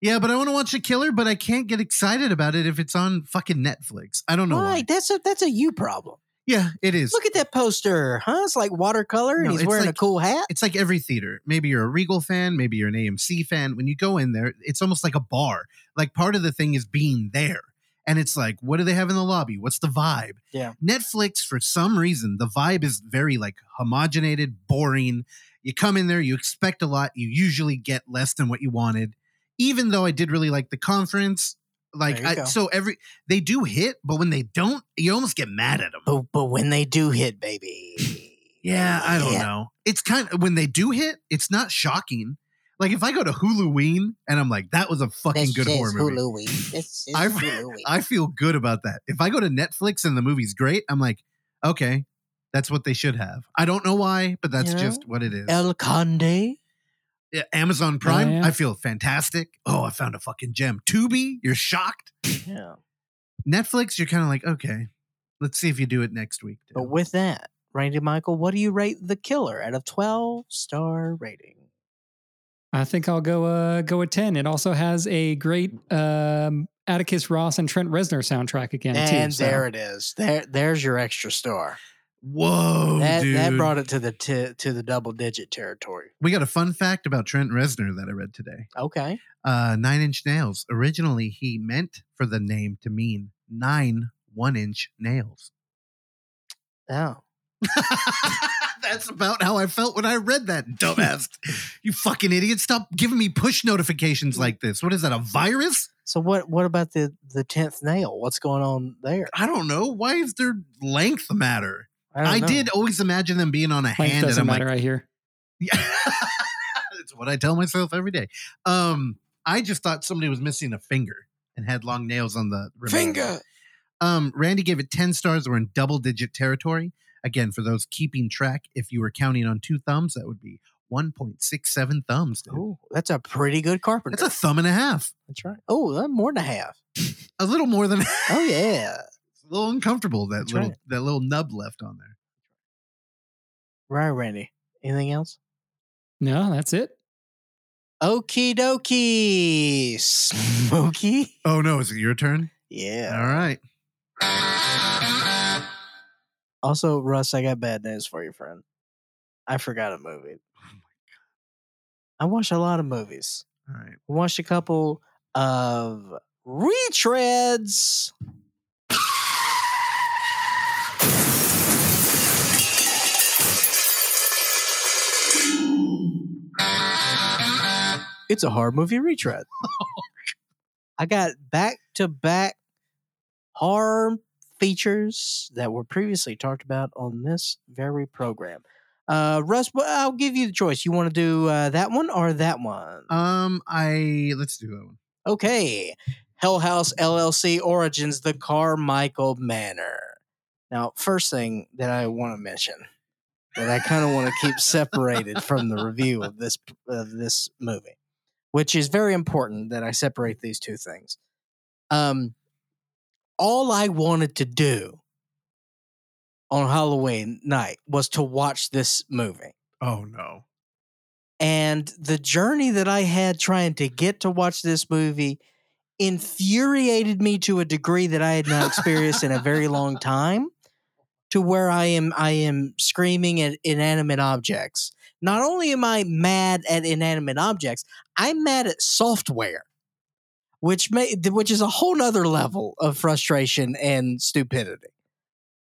Yeah, but I want to watch a Killer, but I can't get excited about it if it's on fucking Netflix. I don't know why. Why? That's a that's a you problem. Yeah, it is. Look at that poster, huh? It's like watercolor, and No, he's it's wearing a cool hat. it's like every theater. Maybe you're a Regal fan, maybe you're an AMC fan. When you go in there, it's almost like a bar. Like part of the thing is being there. And it's like, what do they have in the lobby? What's the vibe? Yeah. Netflix, for some reason, the vibe is very like homogenated, boring. You come in there, you expect a lot, you usually get less than what you wanted. Even though I did really like the conference, like I, so every they do hit, but when they don't, you almost get mad at them. But but when they do hit, baby. Yeah, I don't Yeah. know. It's kind of when they do hit, it's not shocking. Like if I go to Huluween and I'm like, that was a fucking This good horror movie. Hulu-ween. This [LAUGHS] is I- Hulu-ween. I feel good about that. If I go to Netflix and the movie's great, I'm like, okay, that's what they should have. I don't know why, but that's You know, just what it is. El Conde. Yeah, Amazon Prime, yeah. I feel fantastic. Oh, I found a fucking gem. Tubi, you're shocked. Yeah. Netflix, you're kind of like, okay, let's see if you do it next week. But with that, Randy Michael, what do you rate The Killer out of 12 star rating? I think I'll go uh go a ten. It also has a great um Atticus Ross and Trent Reznor soundtrack again and too. so- there it is. There, there's your extra star. Whoa, that dude. that brought it to the t- to the double digit territory. we got a fun fact about Trent Reznor that I read today. Okay. uh, Nine Inch Nails. Originally, he meant for the name to mean nine one inch nails. Oh. [LAUGHS] That's about how I felt when I read that, dumbass. [LAUGHS] you fucking idiot. Stop giving me push notifications like this. What is that, a virus? So what what about the the tenth nail? What's going on there? I don't know. Why is their length matter? Don't I, know. did always imagine them being on a Length hand. And doesn't I'm matter, like, I hear. yeah. [LAUGHS] it's what I tell myself every day. Um, I just thought somebody was missing a finger and had long nails on the remaining- finger. Um, Randy gave it 10 stars. We're in double digit territory. Again, for those keeping track, if you were counting on two thumbs, that would be 1.67 thumbs. Dude. Oh, that's a pretty good carpenter. That's a thumb and a half. that's right. Oh, that's more than a half. [LAUGHS] A little more than Oh yeah. It's a little uncomfortable that That's little right. that little nub left on there. Right, Randy. Anything else? No, that's it. Okie dokie. Smoky. [LAUGHS] Oh no, is it your turn? Yeah. All right. Also, Russ, I got bad news for you, friend. I forgot a movie. Oh, I watched a lot of movies. All right. I watched a couple of retreads. It's a horror movie retread. I got back to back horror features that were previously talked about on this very program. Uh, Russ, well, I'll give you the choice. You want to do uh, that one or that one? Um, I let's do that one. Okay. Hell House LLC Origins, the Carmichael Manor. Now, first thing that I want to mention that I kind of want to keep separated from the review of this of this movie, which is very important that I separate these two things. Um, all I wanted to do on Halloween night was to watch this movie. Oh no. And the journey that I had trying to get to watch this movie infuriated me to a degree that I had not experienced in a very long [LAUGHS] time to where I am I am screaming at inanimate objects. Not only am I mad at inanimate objects, I'm mad at software. Which may which is a whole nother level of frustration and stupidity.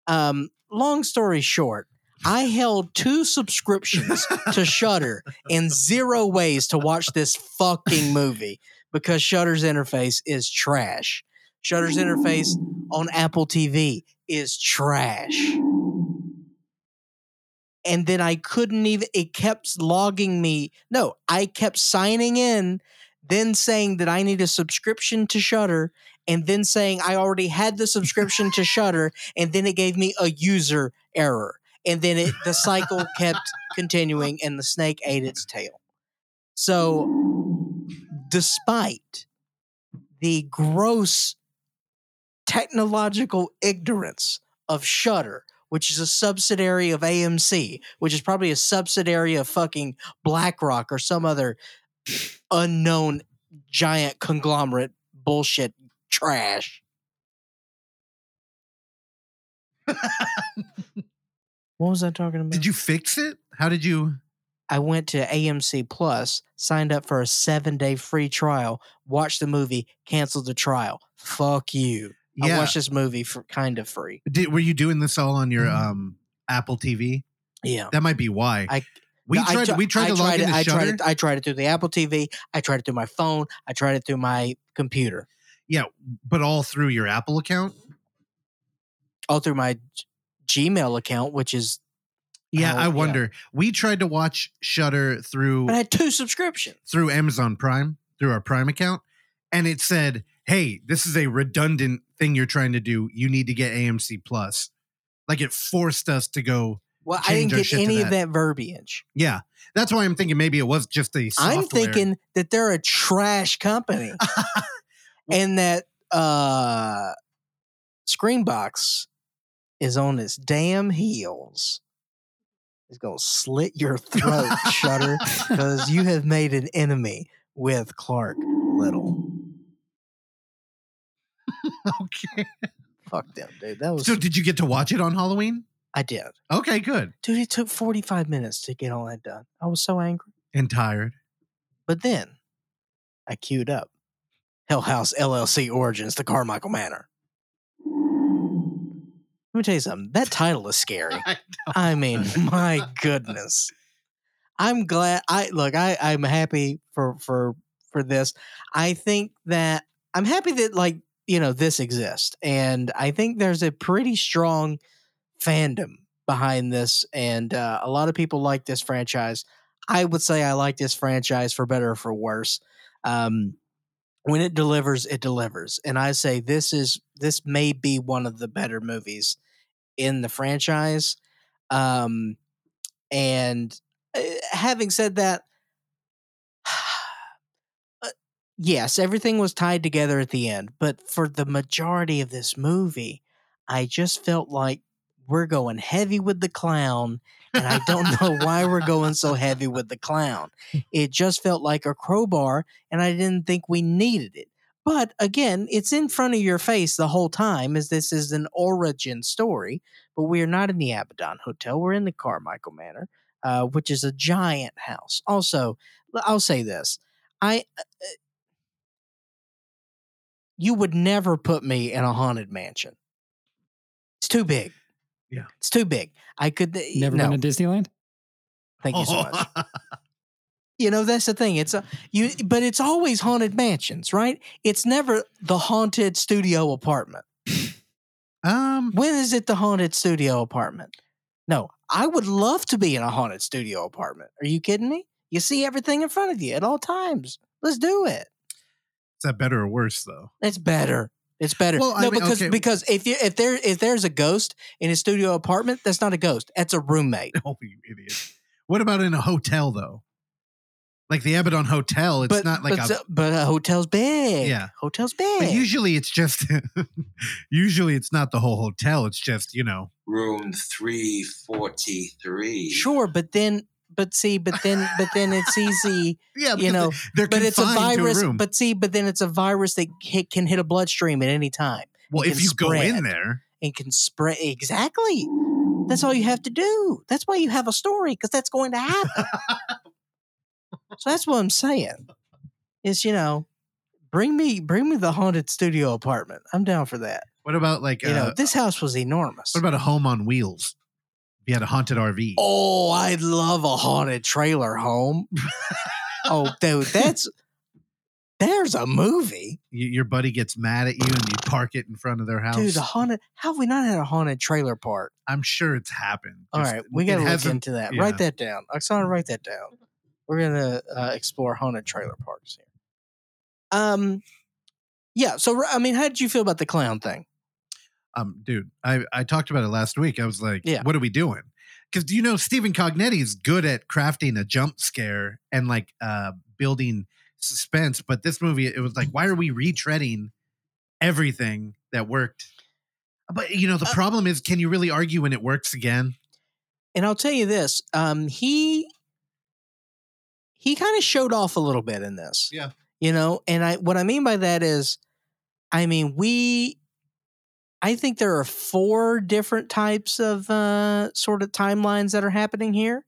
Um, long story short, I held two subscriptions to Shudder in zero ways to watch this fucking movie because Shudder's interface is trash. Shudder's interface on Apple TV is trash. And then I couldn't even, it kept logging me. No, I kept signing in, then saying that I need a subscription to Shudder, and then saying I already had the subscription to [LAUGHS] Shudder, and then it gave me a user error. And then it, the cycle kept continuing, and the snake ate its tail. So, despite the gross technological ignorance of Shudder, which is a subsidiary of AMC, which is probably a subsidiary of fucking BlackRock or some other unknown giant conglomerate bullshit trash. [LAUGHS] what was I talking about? Did you fix it? How did you? I went to AMC Plus, signed up for a seven day free trial, watched the movie, canceled the trial. Fuck you. I watched this movie for kind of free. Did, were you doing this all on your um Apple TV? Yeah. That might be why. I- we No, tried. tr- we tried I to log into it, I Shudder. tried it. I tried it through the Apple TV. I tried it through my phone. I tried it through my computer. yeah, but all through your Apple account. All through my G- Gmail account, which is. Yeah, Oh, I yeah. wonder. We tried to watch Shudder through But I had two subscriptions. through Amazon Prime through our Prime account, and it said, "Hey, this is a redundant thing you're trying to do. You need to get AMC Plus." Like it forced us to go. Well, I didn't get any of that. verbiage. Yeah, that's why I'm thinking maybe it was just a. Software. I'm thinking that they're a trash company [LAUGHS] and that uh Screambox is on its damn heels. It's gonna slit your throat, Shudder, because you have made an enemy with Clark Little. [LAUGHS] okay. Fuck them, dude. That was So, did you get to watch it on Halloween? I did. Okay, good. Dude, it took 45 minutes to get all that done. I was so angry. And tired. But then I queued up Hell House LLC Origins, the Carmichael Manor. Let me tell you something. That title is scary. [LAUGHS] I mean, [LAUGHS] my goodness. I'm glad I look, I, I'm happy for for for this. I think that I'm happy that like, you know, this exists. And I think there's a pretty strong fandom behind this. And uh, a lot of people like this franchise. I would say I like this franchise for better or for worse. Um, when it delivers, it delivers. And I say this is this may be one of the better movies in the franchise. Um, and uh, having said that, uh, yes, everything was tied together at the end. But for the majority of this movie, I just felt like we're going heavy with the clown and I don't [LAUGHS] know why we're going so heavy with the clown. It just felt like a crowbar, and I didn't think we needed it. But again, it's in front of your face the whole time, as this is an origin story. But we are not in the Abaddon Hotel; we're in the Carmichael Manor, uh, which is a giant house. Also, I'll say this: I. You would never put me in a haunted mansion. It's too big. Yeah. It's too big. I could Never no. been to Disneyland? Thank you so much. [LAUGHS] You know, that's the thing. It's a, you, but it's always haunted mansions, right? It's never the haunted studio apartment. um, When is it the haunted studio apartment? No, I would love to be in a haunted studio apartment. Are you kidding me? You see everything in front of you at all times. Let's do it. Is that better or worse though? It's better. It's better. Well, I no, mean, because okay. because if you if there if there's a ghost in a studio apartment, that's not a ghost. That's a roommate. [LAUGHS] Oh, you idiot. What about in a hotel though? Like the Abaddon Hotel, it's but not like but, a but a hotel's big. Yeah. hotel's big. But usually it's just [LAUGHS] usually it's not the whole hotel. It's just, you know, Room 343. sure, but then but see, but then but then it's easy. [LAUGHS] yeah, You know, but it's a virus. room. But see, but then it's a virus that hit, can hit a bloodstream at any time well, if you go in there, and can spread exactly. That's all you have to do. That's why you have a story because that's going to happen. [LAUGHS] so that's what I'm saying. Is you know, bring me bring me the haunted studio apartment. I'm down for that. what about like You uh, know, this house was enormous. what about a home on wheels? You had a haunted RV. Oh, I'd love a haunted trailer home. [LAUGHS] oh, dude, that's there's a movie. Y- your buddy gets mad at you and you park it in front of their house. Dude, the haunted how have we not had a haunted trailer park? I'm sure it's happened. All Just- right, we got to look into that. yeah. Write that down. Oksana, write that down. We're gonna uh, explore haunted trailer parks here. Um, yeah. So I mean, how did you feel about the clown thing? Um, dude, I I talked about it last week. I was like, Yeah. what are we doing? Because do you know Stephen Cognetti is good at crafting a jump scare and like uh building suspense, but this movie it was like, why are we retreading everything that worked? But you know, the Uh, problem is, can you really argue when it works again? And I'll tell you this: um, he he kind of showed off a little bit in this. Yeah. You know, and I what I mean by that is, I mean we. I think there are four different types of uh, sort of timelines that are happening here.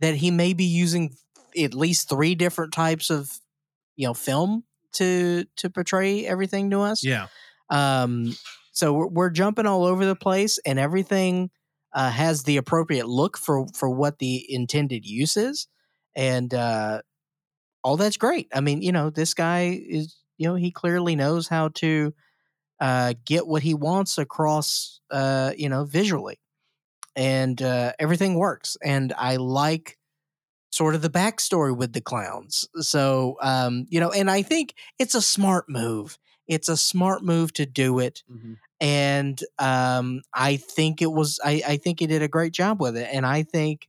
That he may be using at least three different types of, you know, film to to portray everything to us. Yeah, Um, so we're, we're jumping all over the place, and everything uh, has the appropriate look for for what the intended use is, and uh, all that's great. I mean, you know, this guy is, you know, he clearly knows how to uh, get what he wants across, uh, you know, visually, and uh, everything works. And I like sort of the backstory with the clowns. So, um, you know, and I think it's a smart move. It's a smart move to do it and um, I think it was I, I think he did a great job with it, and I think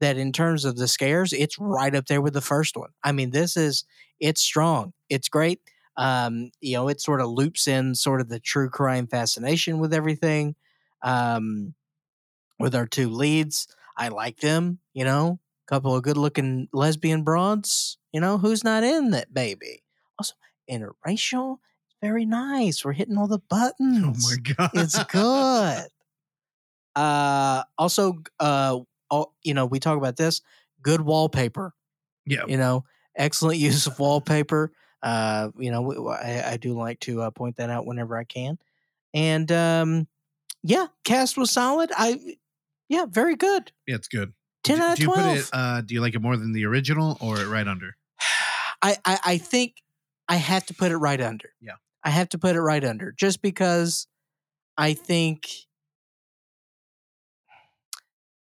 that in terms of the scares, it's right up there with the first one. I mean, this is it's strong, it's great. Um, you know, it sort of loops in sort of the true crime fascination with everything. Um, with our two leads, I like them. You know, couple of good looking lesbian broads. You know, who's not in that baby? Also, interracial, very nice. We're hitting all the buttons. Oh my god, it's good. Uh, also, uh, all, you know, we talk about this. Good wallpaper. Yeah, You know, excellent [LAUGHS] use of wallpaper. Uh, you know, I, I do like to uh, point that out whenever I can. And um, yeah, cast was solid. I, yeah, very good. yeah, it's good. Ten do, out of do you twelve. put it? Uh, do you like it more than the original or right under? [SIGHS] I, I I think I have to put it right under. Yeah. I have to put it right under just because I think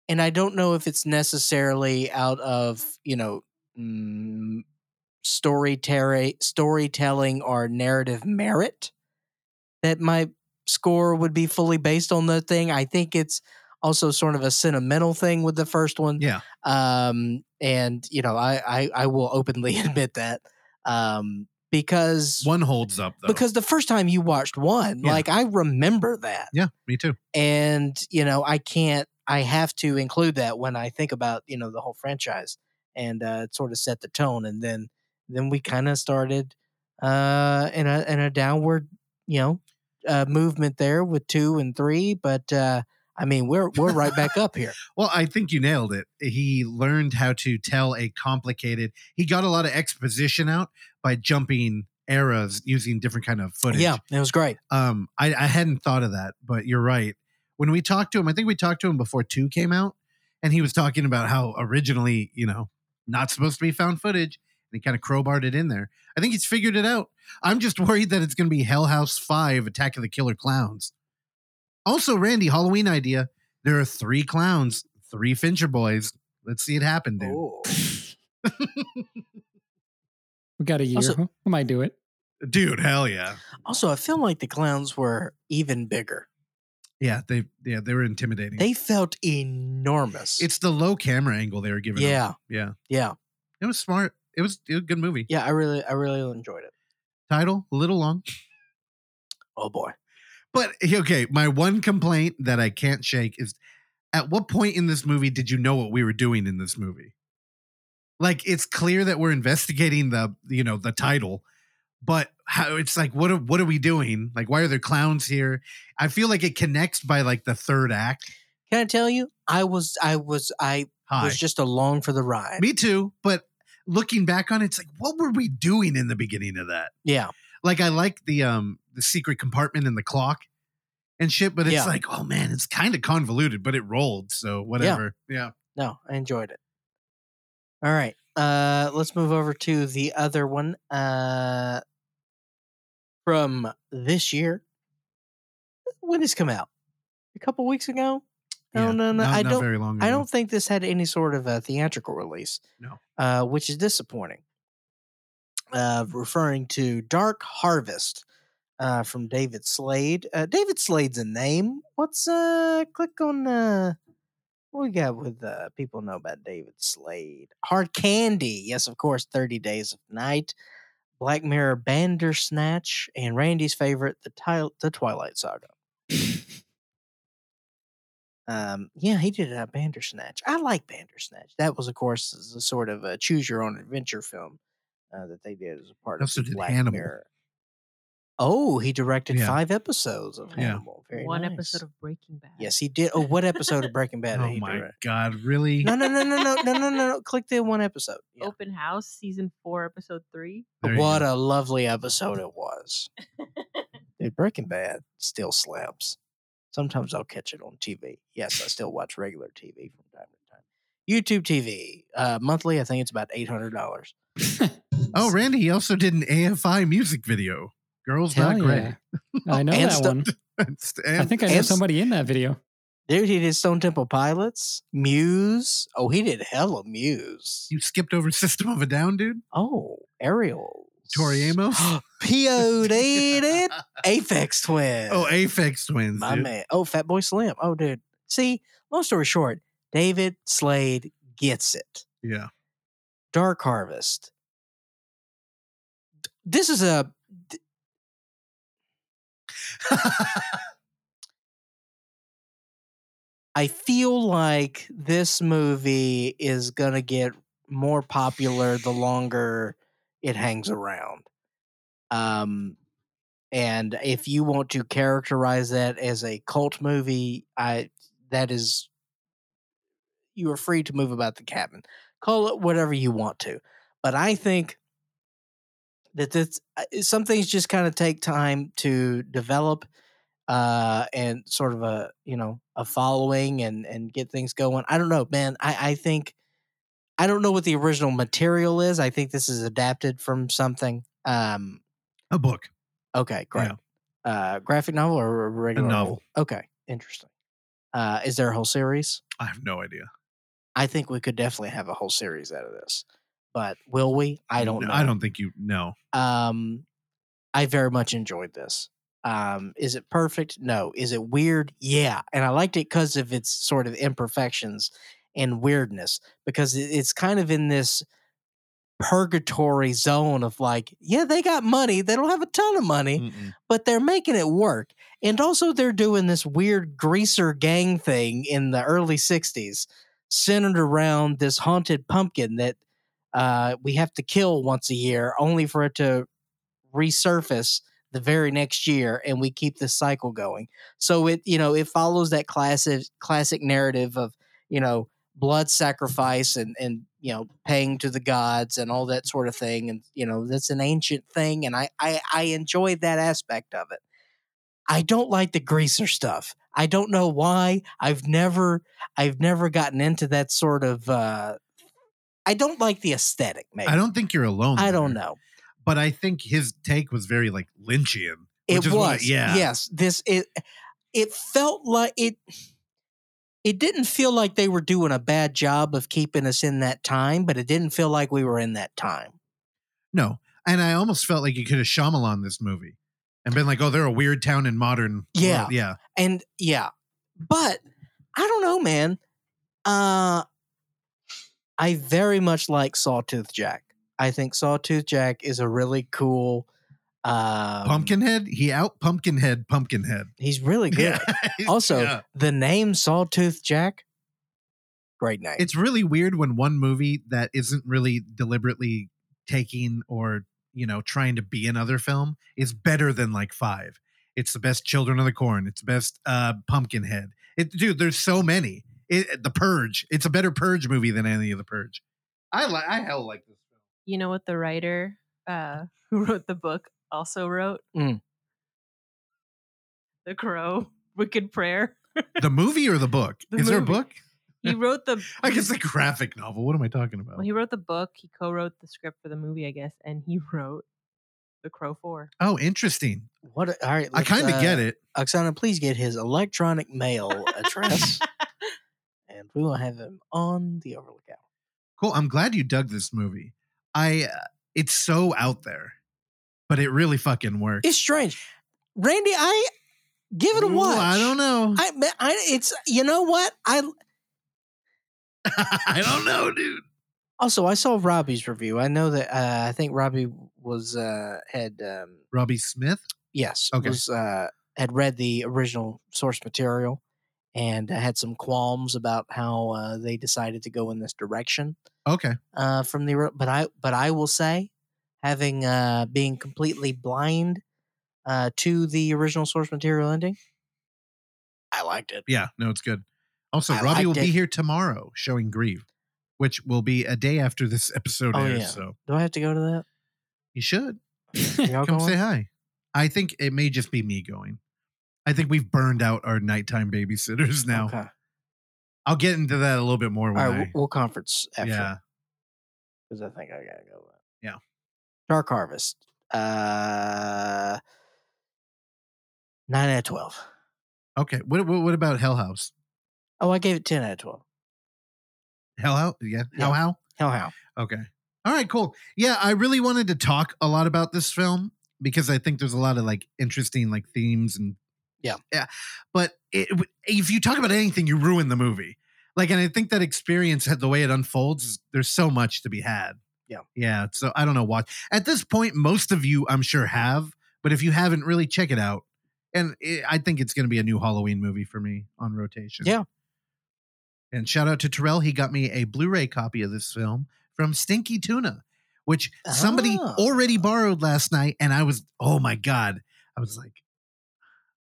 and I don't know if it's necessarily out of, you know, mm, storytelling storytelling or narrative merit that my score would be fully based on the thing. I think it's also sort of a sentimental thing with the first one Yeah, um and you know i i, I will openly [LAUGHS] admit that um because one holds up though. because the first time you watched one Yeah. like i remember that yeah, me too. and you know i can't i have to include that when i think about you know the whole franchise and uh sort of set the tone and then then we kind of started uh in a in a downward you know uh movement there with two and three but uh i mean we're we're right back up here [LAUGHS] Well, I think you nailed it. He learned how to tell a complicated. He got a lot of exposition out by jumping eras using different kind of footage. yeah it was great Um, I, I hadn't thought of that, but you're right. When we talked to him, I think we talked to him before two came out, and he was talking about how originally, you know, not supposed to be found footage, and he kind of crowbarred it in there. I think he's figured it out. I'm just [LAUGHS] worried that it's going to be Hell House Five: Attack of the Killer Clowns. Also, Randy, Halloween idea: There are three clowns, three Fincher boys. Let's see it happen, dude. Oh. [LAUGHS] We got a year. Also- huh? I might do it. Dude, hell yeah. Also, I feel like the clowns were even bigger. Yeah, they yeah, they were intimidating. They felt enormous. it's the low camera angle they were giving. them. yeah, Yeah. yeah, It was smart. It was, it was a good movie. yeah. I really, I really enjoyed it. Title, a little long. Oh boy. But okay, my one complaint that I can't shake is at what point in this movie did you know what we were doing in this movie? Like it's clear that we're investigating the you know the title, but how it's like what are what are we doing? Like why are there clowns here? I feel like it connects by like the third act. Can I tell you? I was, I was, I Hi. was just along for the ride. Me too, but looking back on it, it's like what were we doing in the beginning of that? Yeah, Like I like the um the secret compartment and the clock and shit, but it's Yeah. like, oh man, it's kind of convoluted, but it rolled, so whatever. Yeah. no, I enjoyed it. All right, uh, let's move over to the other one. Uh, from this year. When this come out? A couple weeks ago? No, Yeah, no, no. not- I don't. very long I don't think this had any sort of a theatrical release. No. Uh, which is disappointing. Uh, referring to Dark Harvest uh, from David Slade. Uh, David Slade's a name. What's uh? Click on uh. What we got with uh, people know about David Slade? Hard Candy, yes, of course. Thirty Days of Night, Black Mirror, Bandersnatch, and Randy's favorite, the Ti- the Twilight Saga. Um, yeah, he did a Bandersnatch. I like Bandersnatch. That was, of course, a sort of a choose your own adventure film uh, that they did as a part also of Black Mirror. Oh, he directed yeah. five episodes of yeah. Very One nice. episode of Breaking Bad. Yes, he did. Oh, what episode of Breaking Bad? oh my direct? God, really? No, no, no, no, no, no, [LAUGHS] no, no, Click the one episode. Yeah. Open House, season four, episode three. There what a lovely episode it was. [LAUGHS] Dude, Breaking Bad still slaps. Sometimes I'll catch it on TV. Yes, I still watch regular TV from time to time. YouTube TV, uh, monthly, I think it's about eight hundred dollars. [LAUGHS] Oh, Randy, he also did an AFI music video. Girls Hell Not Gray. yeah. [LAUGHS] I know that stu- one. [LAUGHS] And- I think I know and somebody in that video. Dude, he did Stone Temple Pilots, Muse. Oh, he did hella Muse. you skipped over System of a Down, dude. Oh, Ariel. Tori Amos. [GASPS] PO'd it. [LAUGHS] Aphex Twin. oh, Aphex Twins. My dude. man. Oh, Fatboy Slim. Oh, dude. See, long story short, David Slade gets it. Yeah. Dark Harvest. This is a I feel like this movie is going to get more popular the longer it hangs around. Um and if you want to characterize that as a cult movie, I that is you are free to move about the cabin. Call it whatever you want to. But I think that this uh, some things just kind of take time to develop uh and sort of a you know a following and and get things going i don't know man i i think i don't know what the original material is i think this is adapted from something um a book. okay great Yeah. uh graphic novel or a regular novel. okay interesting uh is there a whole series I have no idea. i think we could definitely have a whole series out of this but will we i don't know I don't think you know. um i very much enjoyed this um is it perfect no is it weird yeah and i liked it because of its sort of imperfections and weirdness because it's kind of in this purgatory zone of like yeah they got money they don't have a ton of money Mm-mm. but they're making it work. And also, they're doing this weird greaser gang thing in the early 60s, centered around this haunted pumpkin that uh, we have to kill once a year, only for it to resurface the very next year. And we keep this cycle going. So it, you know, it follows that classic, classic narrative of, you know, blood sacrifice and, and, you know, paying to the gods and all that sort of thing. And, you know, that's an ancient thing. And I, I, I enjoyed that aspect of it. I don't like the greaser stuff. I don't know why. I've never I've never gotten into that sort of uh I don't like the aesthetic, maybe. I don't think you're alone. I don't there. know. But I think his take was very like Lynchian. It was. why- yeah. Yes. This it it felt like it it didn't feel like they were doing a bad job of keeping us in that time, but it didn't feel like we were in that time. No, and I almost felt like you could have Shyamalan this movie and been like, "Oh, they're a weird town in modern." Yeah. world." yeah. And yeah, but I don't know, man. Uh, I very much like Sawtooth Jack. I think Sawtooth Jack is a really cool. Um, Pumpkinhead. He out Pumpkinhead. Pumpkinhead. He's really good. [LAUGHS] Also, Yeah. the name Sawtooth Jack, great name. it's really weird when one movie that isn't really deliberately taking or you know trying to be another film is better than like five it's the best children of the corn it's the best uh pumpkinhead it dude there's so many it, the purge it's a better purge movie than any of the purge i like i hell like this film You know what the writer uh, [LAUGHS] who wrote the book also wrote? Mm. The Crow, [LAUGHS] Wicked Prayer. the movie or the book The is there a book He [LAUGHS] wrote the. i guess the graphic novel what am i talking about Well, he wrote the book. He co-wrote the script for the movie, I guess, and he [LAUGHS] wrote The Crow Four. oh interesting what? A, all right, i kind of uh, get it Oksana, please get his electronic mail address, and we will have him on the Overlook Hour. Cool. I'm glad you dug this movie. I uh, it's so out there, but it really fucking works. It's strange, Randy. I give it a Ooh, watch. I don't know. I, I, it's you know what I [LAUGHS] I don't know, dude. also I saw Robbie's review. I know that uh, I think Robbie was uh, had um, Robbie Smith. yes Okay. was uh, had read the original source material and uh, had some qualms about how uh, they decided to go in this direction. Okay. uh, from the but I but I will say, having uh, being completely blind uh, to the original source material ending, I liked it. Yeah. No, it's good. Also, I Robbie will liked be here tomorrow showing Grieve, which will be a day after this [LAUGHS] episode Oh, airs. yeah. So Do I have to go to that? you should come going? say hi. I think it may just be me going. I think we've burned out our nighttime babysitters [LAUGHS] now. Okay. I'll get into that a little bit more All when right, I. we'll, we'll conference after yeah. because I think I gotta go. Dark Harvest. Uh, nine out of twelve. Okay. What, what what about Hell House? Oh, I gave it ten out of twelve. Hell House? Yeah. Yeah. Hell How? Hell, how? Okay. All right, cool. Yeah, I really wanted to talk a lot about this film because I think there's a lot of like interesting like themes and Yeah. yeah. But it, if you talk about anything, you ruin the movie. Like, and I think that experience, the way it unfolds, there's so much to be had. Yeah. yeah. So I don't know what at this point, most of you, I'm sure, have. But if you haven't, really check it out. And it, I think it's going to be a new Halloween movie for me on rotation. Yeah. And shout out to Terrell. He got me a Blu-ray copy of this film from Stinky Tuna, which somebody Ah. already borrowed last night, and I was, oh my god, I was like,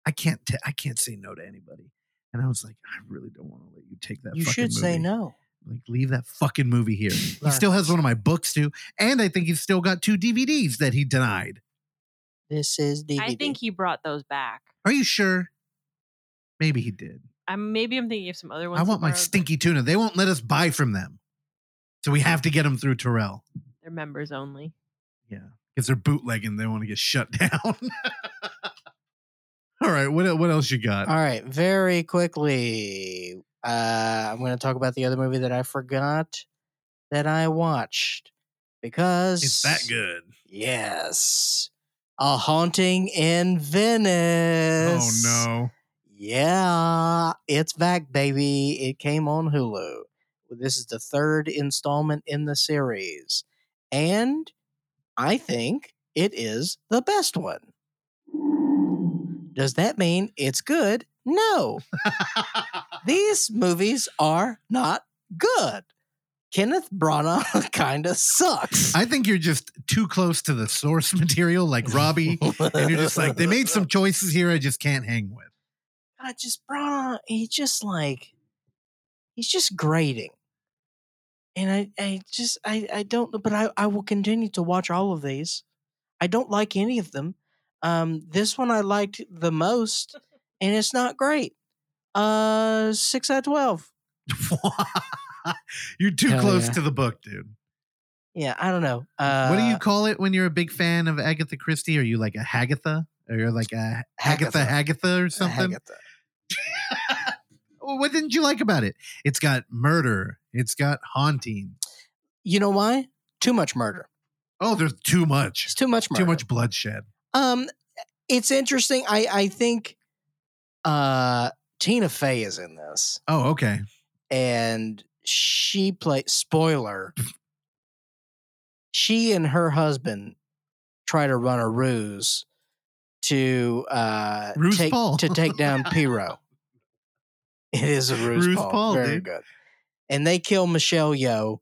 I can't, t- I can't say no to anybody, and I was like, I really don't want to let you take that. You should say no. Like, leave that fucking movie here. He still has one of my books too, and I think he's still got two DVDs that he denied. This is DVD. I think he brought those back. Are you sure? Maybe he did. I'm maybe I'm thinking of some other ones. I want my borrowed, stinky tuna. They won't let us buy from them, so we have to get them through Terrell. They're members only. Yeah, because they're bootlegging. They want to get shut [LAUGHS] down. All right, what what else you got? All right, very quickly. Uh, I'm going to talk about the other movie that I forgot that I watched because It's that good. Yes, A Haunting in Venice. Oh no. Yeah, it's back, baby. It came on Hulu. This is the third installment in the series, and I think it is the best one. Does that mean it's good? No. [LAUGHS] These movies are not good. Kenneth Branagh [LAUGHS] kind of sucks. I think you're just too close to the source [LAUGHS] material, like Robbie, and you're just like they made some choices here I just can't hang with. I just Branagh. He just like he's just grating, and I I just I I don't know, but I I will continue to watch all of these. I don't like any of them. Um, this one I liked the most, and it's not great. Uh, six out of twelve. [LAUGHS] you're too Hell close yeah. to the book, dude. Yeah, I don't know. Uh, what do you call it when you're a big fan of Agatha Christie? Are you like a Hagatha? Or you're like a Agatha Hagatha. Hagatha or something? Hagatha. [LAUGHS] what didn't you like about it? It's got murder. It's got haunting. You know why? Too much murder. Oh, there's too much. It's too much murder. Too much bloodshed. Um, it's interesting. I I think uh Tina Fey is in this, Oh, okay. and she played spoiler. she and her husband try to run a ruse to uh Ruse take Paul. to take down [LAUGHS] Poirot. It is a ruse, Ruse Paul. Paul, Very dude. good. And they kill Michelle Yeoh.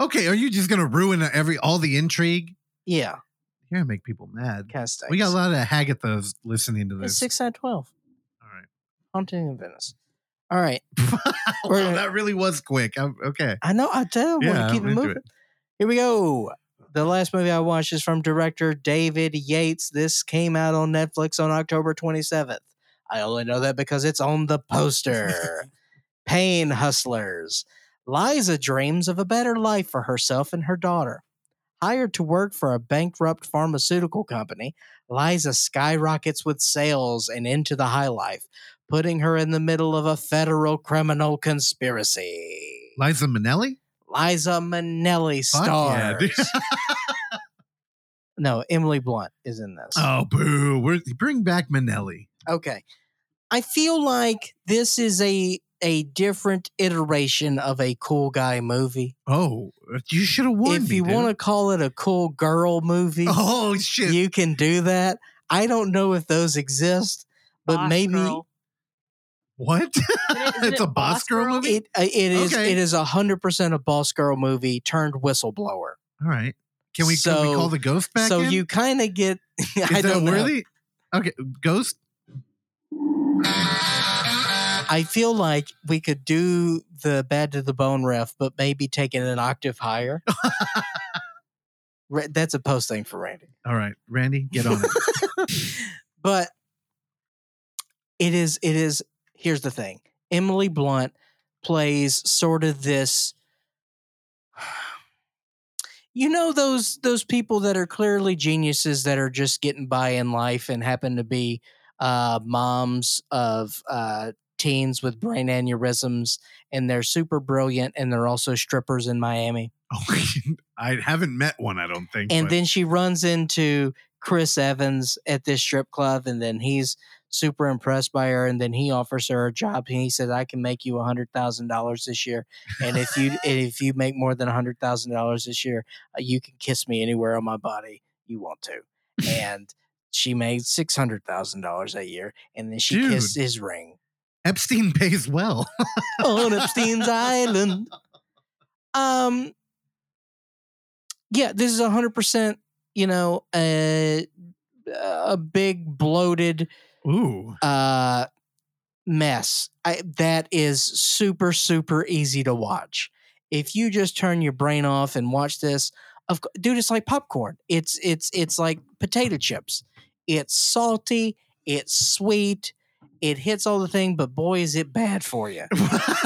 Okay, are you just gonna ruin every all the intrigue? Yeah, You're gonna make people mad. We got a lot of Hagathas listening to It's this. six out of twelve. All right. Haunting in Venice. All right. [LAUGHS] wow, that really was quick. I'm, okay. I know. I tell you, I Yeah, want to keep I'm it moving. it. Here we go. The last movie I watched is from director David Yates. This came out on Netflix on October 27th. I only know that because it's on the poster. [LAUGHS] Pain Hustlers. Liza dreams of a better life for herself and her daughter. Hired to work for a bankrupt pharmaceutical company, Liza skyrockets with sales and into the high life, putting her in the middle of a federal criminal conspiracy. Liza Minnelli? Liza Minnelli Fuck yeah, stars. [LAUGHS] no, Emily Blunt is in this. oh, boo. We're, bring back Minnelli. Okay. I feel like this is a a different iteration of a cool guy movie. Oh, you should have warned if you want to call it a cool girl movie, Oh, shit. you can do that. I don't know if those exist, but Boss maybe Girl. What? it- isn't [LAUGHS] it's it a boss Boss girl Girl? movie? it uh, it is Okay. it is a hundred percent a boss girl movie turned whistleblower. All right. Can we, can So- we call the ghost back so in? you kind of get. [LAUGHS] Is I that don't know. worthy? Okay, ghost. I feel like we could do the bad to the bone ref, but maybe take it an octave higher. [LAUGHS] That's a post thing for Randy. All right, Randy, get on it. but it is it is here's the thing. Emily Blunt plays sort of this [SIGHS] you know those those people that are clearly geniuses that are just getting by in life and happen to be uh moms of uh teens with brain aneurysms and they're super brilliant and they're also strippers in Miami. Oh, [LAUGHS] I haven't met one. I don't think. And but- then she runs into Chris Evans at this strip club, and then he's super impressed by her, and then he offers her a job, and he says, "I can make you a hundred thousand dollars this year, and if you [LAUGHS] if you make more than a hundred thousand dollars this year, uh, you can kiss me anywhere on my body you want to." And she made six hundred thousand dollars a year, and then she Dude. kissed his ring Epstein pays well. on Epstein's Island. [LAUGHS] Um, yeah, this is a hundred percent. You know, a a big bloated Ooh. uh mess. I, that is super super easy to watch. If you just turn your brain off and watch this, of dude, it's like popcorn. It's it's it's like potato chips. It's salty. It's sweet. It hits all the thing, but boy, is it bad for you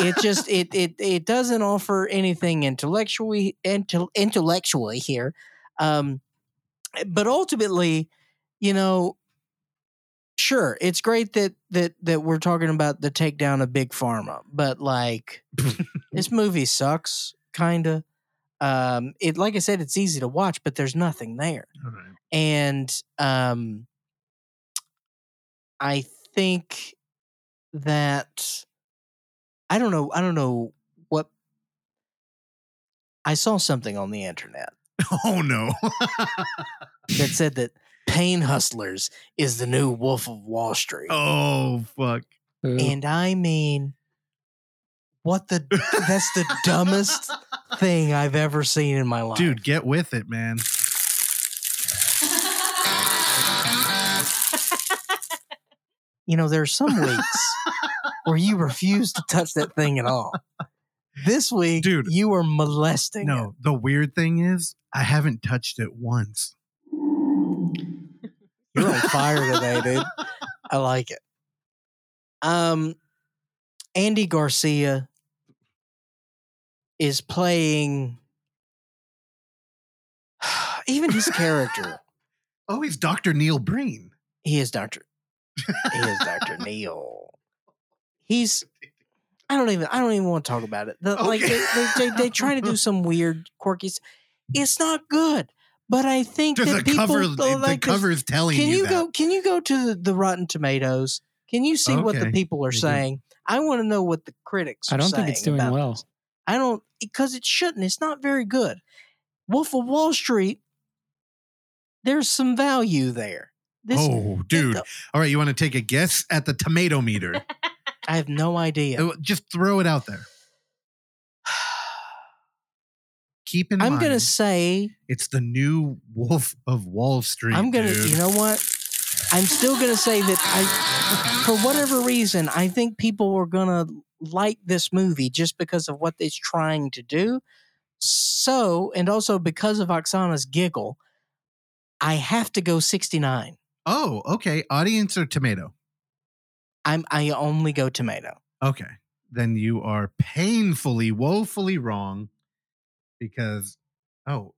it just it [LAUGHS] it it doesn't offer anything intellectually intel, intellectually here um but ultimately you know sure it's great that that that we're talking about the takedown of big pharma but like this [LAUGHS] movie sucks kind of um it like i said it's easy to watch but there's nothing there right. and um i think that i don't know i don't know what i saw something on the internet [LAUGHS] Oh no. [LAUGHS] that said that pain hustlers is the new wolf of wall street oh fuck. And i mean what the [LAUGHS] that's the dumbest thing i've ever seen in my life Dude, get with it, man. you know there's some weeks where you refuse to touch that thing at all this week Dude. you were molesting it. No, the weird thing is, I haven't touched it once. You're on fire today, dude. I like it. Um, Andy Garcia is playing. [SIGHS] Even his character, [LAUGHS] Oh, he's Dr. Neil Breen. he is Doctor. He is Doctor [LAUGHS] Neil. He's I don't even. I don't even want to talk about it. The, Like they, they, they, they try to do [LAUGHS] some weird, quirky. It's not good. But I think Just that the people cover, the like, 'cause cover is telling Can you, you that. go? Can you go to the, the Rotten Tomatoes? Can you see what the people are They do. saying? I want to know what the critics. I don't think it's doing well. this. I don't because it shouldn't. It's not very good. Wolf of Wall Street. There's some value there. This, oh, dude. the- All right, you want to take a guess at the tomato meter? [LAUGHS] I have no idea. Uh, Just throw it out there. Keep in I'm mind, gonna say it's the new Wolf of Wall Street. I'm gonna. dude. You know what? I'm still gonna say that I, for whatever reason, I think people are gonna like this movie just because of what it's trying to do. So, and also because of Oksana's giggle, I have to go 69. Oh, okay. Audience or tomato? I'm I only go tomato. Okay. Then you are painfully, woefully wrong because, oh,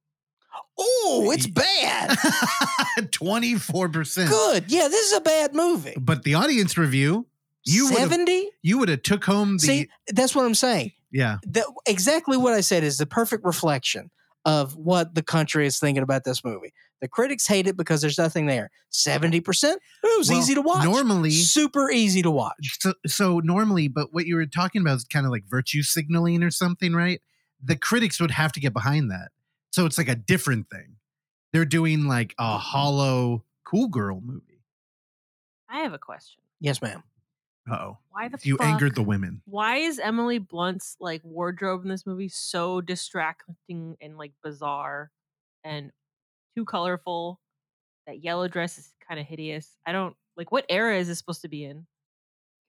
Oh, it's bad. [LAUGHS] 24%. Good. Yeah, this is a bad movie. But the audience review, you would have 70? you would have took home the See, that's what I'm saying. yeah. that exactly what I said is the perfect reflection of what the country is thinking about this movie. The critics hate it because there's nothing there. Seventy percent, it was Well, easy to watch. Normally, super easy to watch. so, so normally, but what you were talking about is kind of like virtue signaling or something, right? The critics would have to get behind that. So it's like a different thing. They're doing like a hollow cool girl movie. I have a question. Yes, ma'am. Uh oh. Why the You fuck? angered the women. Why is Emily Blunt's like wardrobe in this movie so distracting and like bizarre and too colorful? That yellow dress is kind of hideous. I don't like what era is this supposed to be in?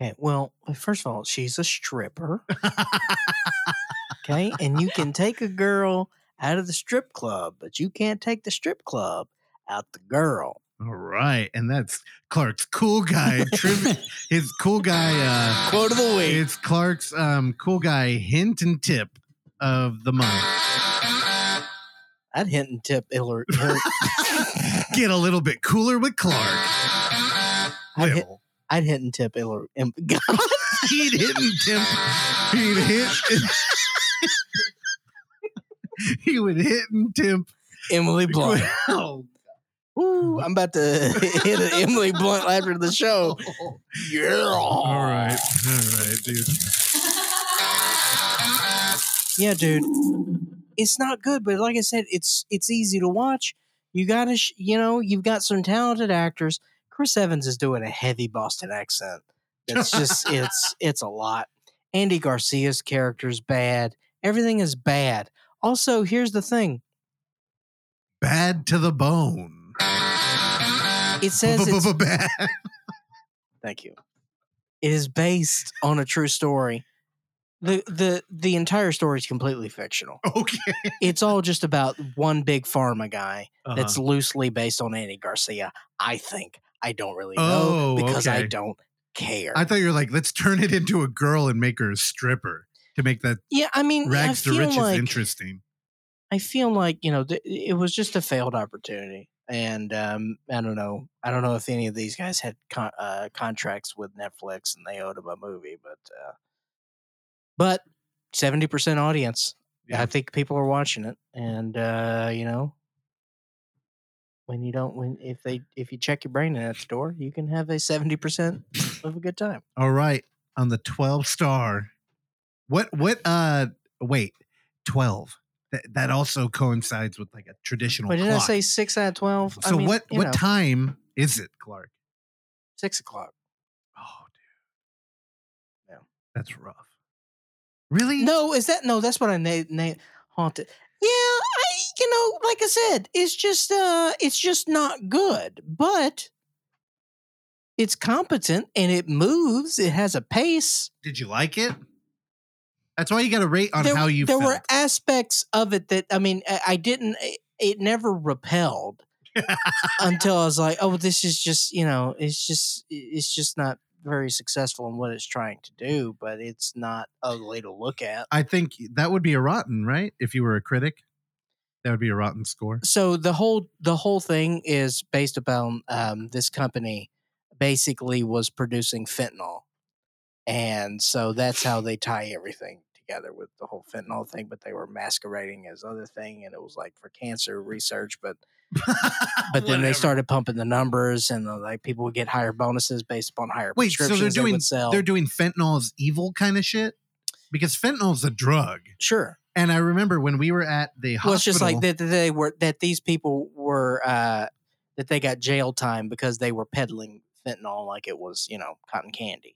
Okay. Well, first of all, she's a stripper. [LAUGHS] Okay, and you can take a girl out of the strip club, but you can't take the strip club out the girl. All right. And that's Clark's cool guy trivia. [LAUGHS] His cool guy uh Quote of the week. it's Clark's um cool guy hint and tip of the month. I'd hint and tip Hillary. [LAUGHS] Get a little bit cooler with Clark. I'd hit, I'd hit and tip Hillary. [LAUGHS] He'd hit and tip. He'd hit. [LAUGHS] he would hit and temp Emily Blunt. [LAUGHS] Oh, Ooh, I'm about to [LAUGHS] hit an Emily Blunt after the show. Yeah. All right. All right, dude. Yeah, dude. It's not good, but like I said, it's it's easy to watch. You got to, sh- you know, you've got some talented actors. Chris Evans is doing a heavy Boston accent. It's just it's it's a lot. Andy Garcia's character's bad. Everything is bad. Also, here's the thing. Bad to the bone. It [LAUGHS] says it's Bad. Thank you. It is based on a true story. The the the entire story is completely fictional. Okay. It's all just about one big pharma guy Uh-huh. that's loosely based on Andy Garcia. I think. I don't really know Oh, because I don't care. I thought you were like, let's turn it into a girl and make her a stripper to make that yeah, I mean, rags I to riches like interesting. I feel like you know th- it was just a failed opportunity, and um, I don't know. I don't know if any of these guys had con- uh, contracts with Netflix and they owed them a movie, but uh, but seventy percent audience. Yeah. I think people are watching it, and uh, you know, when you don't, when if they if you check your brain in that store, you can have a seventy percent [LAUGHS] of a good time. All right. On the 12 star. What, what, uh, wait, 12. That, that also coincides with like a traditional But did I clock. say six out of twelve? so I mean, what, what time is it, Clark? Six o'clock. Oh, dude. Yeah. That's rough. Really? No, is that no? That's what I na- na- haunted. Yeah, I you know, like I said, it's just uh, it's just not good, but it's competent and it moves. It has a pace. Did you like it? That's why you got to rate on there how you there felt. were aspects of it that I mean, I, I didn't. It, it never repelled until I was like, oh, this is just you know, it's just it's just not very successful in what it's trying to do, but it's not ugly to look at. I think that would be a rotten, right? If you were a critic, that would be a rotten score. so the whole the whole thing is based upon um, this company basically was producing fentanyl and so that's how they tie everything together with the whole fentanyl thing. But they were masquerading as other thing, and it was like for cancer research. But [LAUGHS] but then they started pumping the numbers, and uh, like people would get higher bonuses based upon higher Wait, so they're doing sell. they're doing fentanyl as evil kind of shit because fentanyl is a drug. sure. And I remember when we were at the hospital. Well, it's just like that that they were that these people were uh that they got jail time because they were peddling fentanyl like it was you know cotton candy,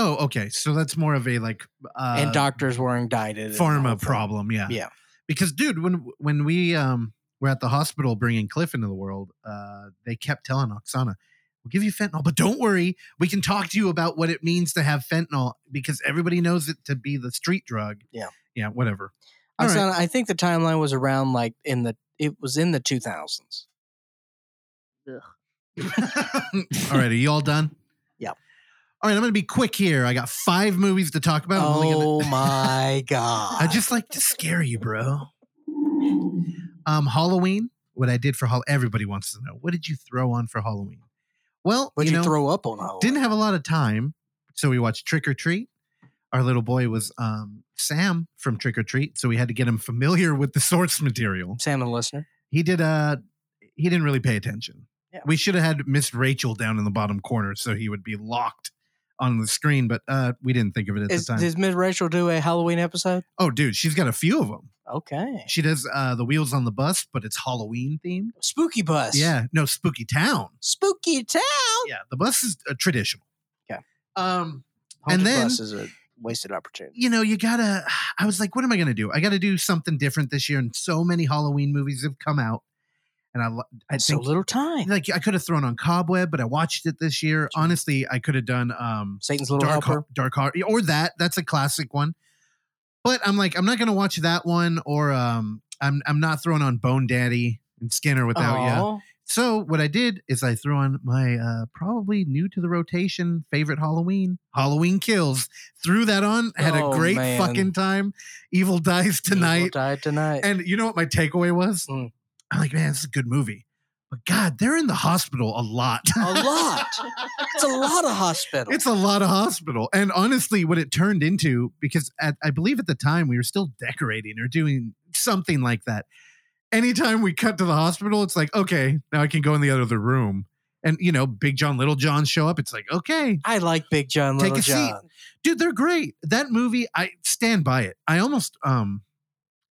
Oh, okay. So that's more of a like uh, and doctors were indicted. and the whole pharma problem. Yeah. Yeah. Because, dude, when when we um were at the hospital bringing Cliff into the world, uh, they kept telling Oksana, "We'll give you fentanyl, but don't worry, we can talk to you about what it means to have fentanyl because everybody knows it to be the street drug." Yeah. Yeah. Whatever. All right. Oksana, I think the timeline was around like in the it was in the two thousands. [LAUGHS] all right. Are you all done? All right. I'm going to be quick here. I got five movies to talk about. I'm gonna- Oh [LAUGHS] my god! I just like to scare you, bro. Um, Halloween. What I did for Halloween. Everybody wants to know. What did you throw on for Halloween? Well, What'd you, you, know, throw up on Halloween? didn't have a lot of time, so we watched Trick or Treat. Our little boy was um, Sam from Trick or Treat, so we had to get him familiar with the source material. Sam, the listener. He did. Uh, he didn't really pay attention. Yeah. We should have had Miss Rachel down in the bottom corner, so he would be locked on the screen. But uh, we didn't think of it at Is, the time. does Miss Rachel do a Halloween episode? oh, dude, she's got a few of them. Okay. She does uh, the wheels on the bus, but it's Halloween themed. Spooky bus. Yeah, no, Spooky Town. Spooky town. Yeah, the bus is uh, traditional. Okay. Um, Haunted And then- bus is a wasted opportunity. you know, you gotta. I was like, what am I gonna do? I got to do something different this year, and so many Halloween movies have come out, and I, I so little time. like I could have thrown on Cobweb, but I watched it this year. Honestly, I could have done um Satan's little Dark helper. Dark Heart or that. That's a classic one. But I'm like, I'm not gonna watch that one, or um, I'm I'm not throwing on Bone Daddy and Skinner without you. So what I did is I threw on my uh, probably new to the rotation favorite Halloween, Halloween Kills. Threw that on, had Oh, a great man. fucking time. Evil dies Evil tonight, died tonight. and you know what my takeaway was? Mm. I'm like, man, this is a good movie, but God, they're in the hospital a lot. a lot. It's a lot of hospital. It's a lot of hospital. And honestly, what it turned into, because at, I believe at the time we were still decorating or doing something like that. Anytime we cut to the hospital, it's like, okay, now I can go in the other room. And, you know, Big John, Little John show up. It's like, okay, I like Big John, Take Little a seat. John. dude, they're great. That movie, I stand by it. I almost, um,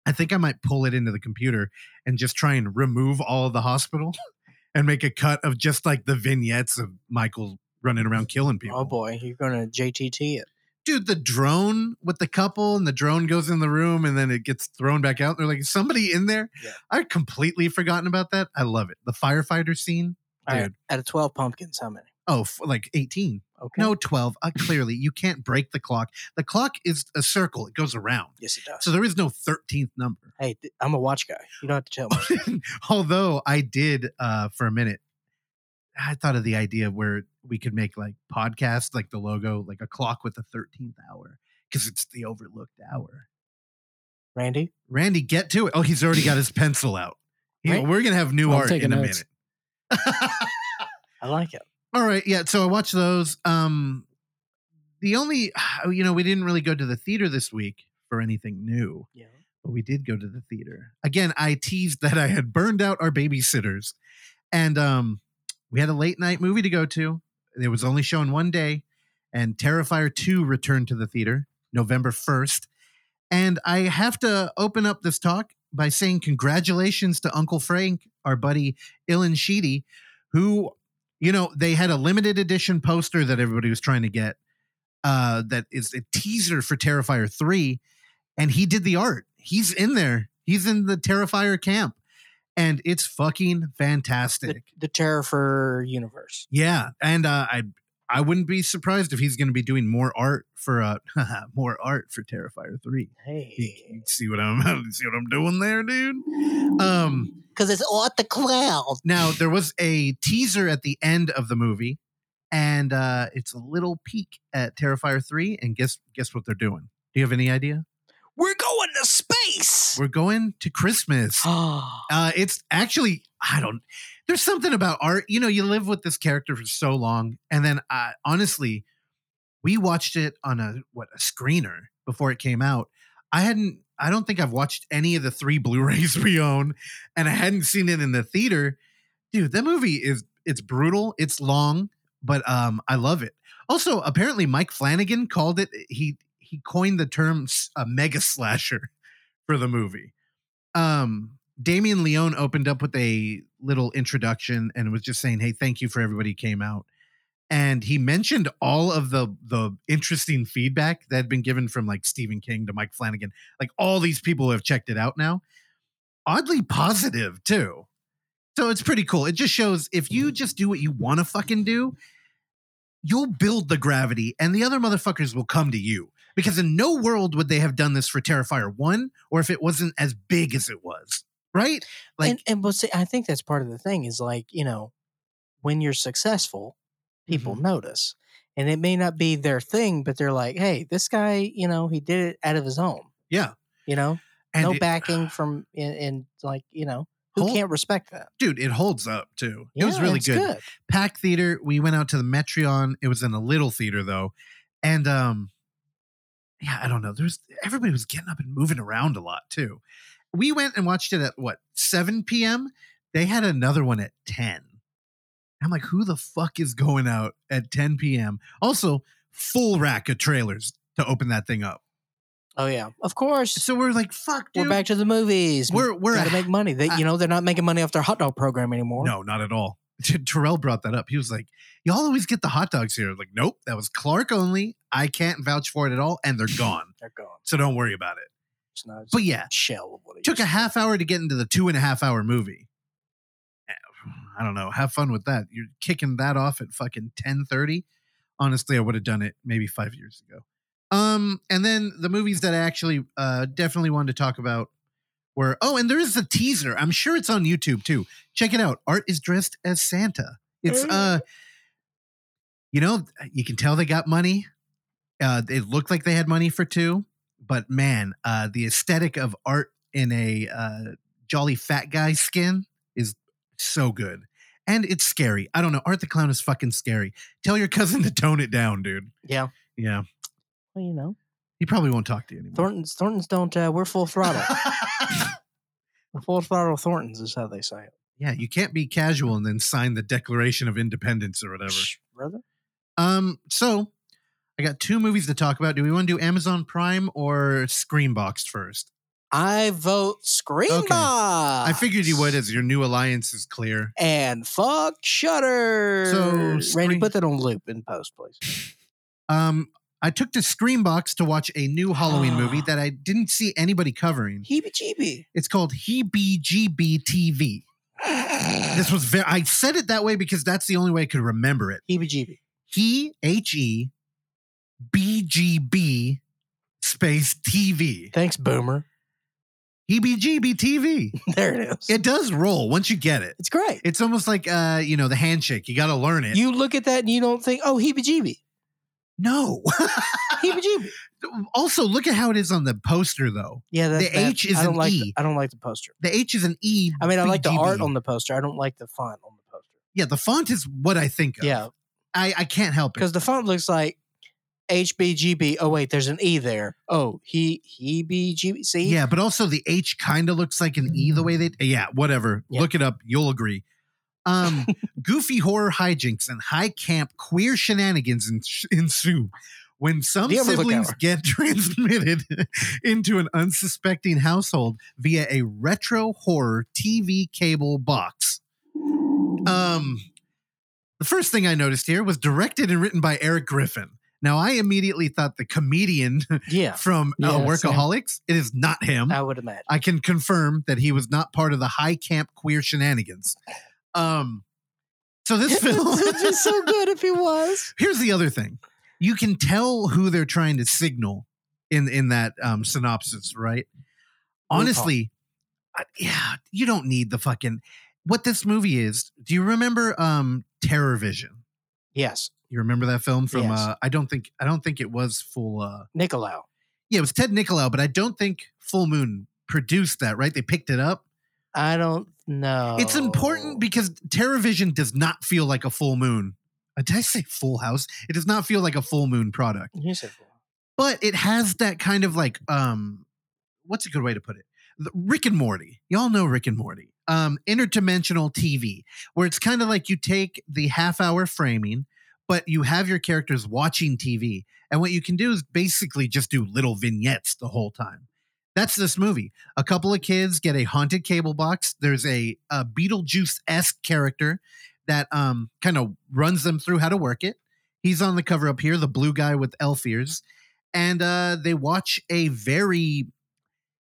I think I might pull it into the computer and just try and remove all of the hospital [LAUGHS] and make a cut of just like the vignettes of Michael running around killing oh, people Oh boy, you're gonna JTT it. dude, the drone with the couple and the drone goes in the room and then it gets thrown back out. They're like, "Is somebody in there? Yeah. I'd completely forgotten about that. I love it. The firefighter scene, All dude. right, Out of twelve pumpkins, how many? Oh, f- like 18. Okay. No, 12. Uh, clearly, you can't break the clock. The clock is a circle, it goes around. Yes, it does. So there is no 13th number. hey, th- I'm a watch guy. You don't have to tell me. [LAUGHS] Although I did uh, for a minute, I thought of the idea where we could make like podcasts, like the logo, like a clock with the 13th hour because it's the overlooked hour. Randy, Randy, get to it. Oh, he's already got his pencil out. He-. We're gonna have new I'm art in a notes. minute. [LAUGHS] I like it. All right, yeah. So I watched those. Um, the only, [SIGHS] you know, we didn't really go to the theater this week for anything new, Yeah. but we did go to the theater again. I teased that I had burned out our babysitters, and um, we had a late night movie to go to. It was only shown one day, and Terrifier two returned to the theater November first. And I have to open up this talk by saying congratulations to Uncle Frank, our buddy Ilan Sheedy, who, you know, they had a limited edition poster that everybody was trying to get uh, that is a teaser for Terrifier 3. And he did the art. He's in there. He's in the Terrifier camp. And it's fucking fantastic. the Terrifier Universe. Yeah, and uh, I I wouldn't be surprised if he's going to be doing more art for uh [LAUGHS] more art for Terrifier three. Hey, see what I'm [LAUGHS] see what I'm doing there, dude? Um, because it's all the cloud. now there was a teaser at the end of the movie, and uh, it's a little peek at Terrifier three. And guess guess what they're doing? Do you have any idea? We're going to space. We're going to Christmas. [GASPS] Uh, it's actually I don't. There's something about art. You know, you live with this character for so long, and then uh, honestly, we watched it on a what a screener before it came out. I hadn't. I don't think I've watched any of the three Blu-rays [LAUGHS] we own, and I hadn't seen it in the theater. Dude, that movie is it's brutal. It's long, but um, I love it. Also, apparently, Mike Flanagan called it. He he coined the term a mega slasher [LAUGHS] for the movie. Um, Damien Leone opened up with a little introduction and was just saying, "Hey, thank you for everybody came out." And he mentioned all of the the interesting feedback that had been given from like Stephen King to Mike Flanagan, like all these people who have checked it out now. Oddly positive too. So it's pretty cool. It just shows if you just do what you want to fucking do, you'll build the gravity and the other motherfuckers will come to you. Because in no world would they have done this for Terrifier 1 or if it wasn't as big as it was. Right? Like and and see, I think that's part of the thing is like you know, when you're successful, people Mm-hmm. notice, and it may not be their thing, but they're like, hey, this guy, you know, he did it out of his home. Yeah. You know, and no it- backing [SIGHS] from and, and like you know, who Hold- can't respect that? dude, it holds up too. It was really it's good. Pack theater. We went out to the Metreon. It was in a little theater though, and um, yeah, I don't know. There's everybody was getting up and moving around a lot too. We went and watched it at what 7 p.m. They had another one at 10. I'm like, who the fuck is going out at 10 p.m. Also, full rack of trailers to open that thing up. Oh yeah, of course. So we're like, fuck, dude. we're back to the movies. We're- we're got to make money. They, I- you know, they're not making money off their hot dog program anymore. No, not at all. [LAUGHS] Terrell brought that up. He was like, "Y'all always get the hot dogs here." Like, nope, that was Clark only. I can't vouch for it at all, and they're [LAUGHS] gone. they're gone. So don't worry about it. It's not. But yeah, shell of what it took a half hour to get into the two and a half hour movie. I don't know. Have fun with that. You're kicking that off at fucking ten thirty. Honestly, I would have done it maybe five years ago. Um, and then the movies that I actually uh definitely wanted to talk about were oh, and there is a teaser. I'm sure it's on YouTube too. Check it out. Art is dressed as Santa. It's uh, you know, you can tell they got money. Uh, it looked like they had money for two, but man, uh, the aesthetic of art in a uh, jolly fat guy skin is so good. And it's scary. I don't know. Art the Clown is fucking scary. Tell your cousin to tone it down, dude. Yeah. Yeah. Well, you know, He probably won't talk to you anymore. Thorntons. Thorntons don't. Uh, we're full throttle. [LAUGHS] The full throttle Thorntons is how they say it. yeah, you can't be casual and then sign the Declaration of Independence or whatever. Shh, brother. Um, so I got two movies to talk about. Do we want to do Amazon Prime or Screambox first? I vote Screambox. Okay. I figured you would as your new alliance is clear. And fuck Shudder. So, Randy, put that on loop in post, please. [SIGHS] Um, I took to Screambox to watch a new Halloween movie [GASPS] that I didn't see anybody covering. Heebie jeebie. It's called HeBGB TV. [SIGHS] This was very, I said it that way because that's the only way I could remember it. Heebie jeebie. He, H E B G B space TV. Thanks, Boomer. HeBGB TV. [LAUGHS] There it is. It does roll once you get it. it's great. It's almost like, uh, you know, the handshake. You got to learn it. You look at that and you don't think, oh, heebie jeebie. no. [LAUGHS] Heebie jeebie. [LAUGHS] also, look at how it is on the poster, though. Yeah, that, The that- H is I don't an like E. The, I don't like the poster. The H is an E. I mean, I like the art on the poster. I don't like the font on the poster. Yeah, the font is what I think of. Yeah, I, I can't help it. because the font looks like HBGB. Oh wait, there's an E there. Oh, he he BGB. See, Yeah, but also the H kind of looks like an E the way they. Yeah, whatever. Yeah. Look it up. You'll agree. Um, [LAUGHS] goofy horror hijinks and high camp queer shenanigans ensue when some siblings get [LAUGHS] transmitted into an unsuspecting household via a retro horror TV cable box. Um, the first thing I noticed here was directed and written by Eric Griffin. Now, I immediately thought the comedian yeah. [LAUGHS] from uh, Yeah, same. Workaholics. It is not him. I would imagine. I can confirm that he was not part of the high camp queer shenanigans. Um, so this [LAUGHS] film. It'd be so [LAUGHS] good if he was. Here's the other thing: you can tell who they're trying to signal in in that um, synopsis, right? Honestly, I- yeah, you don't need the fucking. What this movie is? Do you remember um, Terror Vision? Yes, You remember that film from? Yes. Uh, I don't think I don't think it was full. Uh, Nicolaou. yeah, it was Ted Nicolaou, but I don't think Full Moon produced that. Right? They picked it up. I don't know. It's important because TerrorVision does not feel like a full moon Uh, Did I say Full House? It does not feel like a full moon product, You said four. but it has that kind of like um, what's a good way to put it? Rick and Morty. Y'all know Rick and Morty. Um, interdimensional TV, where it's kind of like you take the half hour framing, but you have your characters watching TV, and what you can do is basically just do little vignettes the whole time. That's this movie. A couple of kids get a haunted cable box. There's a, a Beetlejuice esque character that um, kind of runs them through how to work it. He's on the cover up here, the blue guy with elf ears. And uh, they watch a very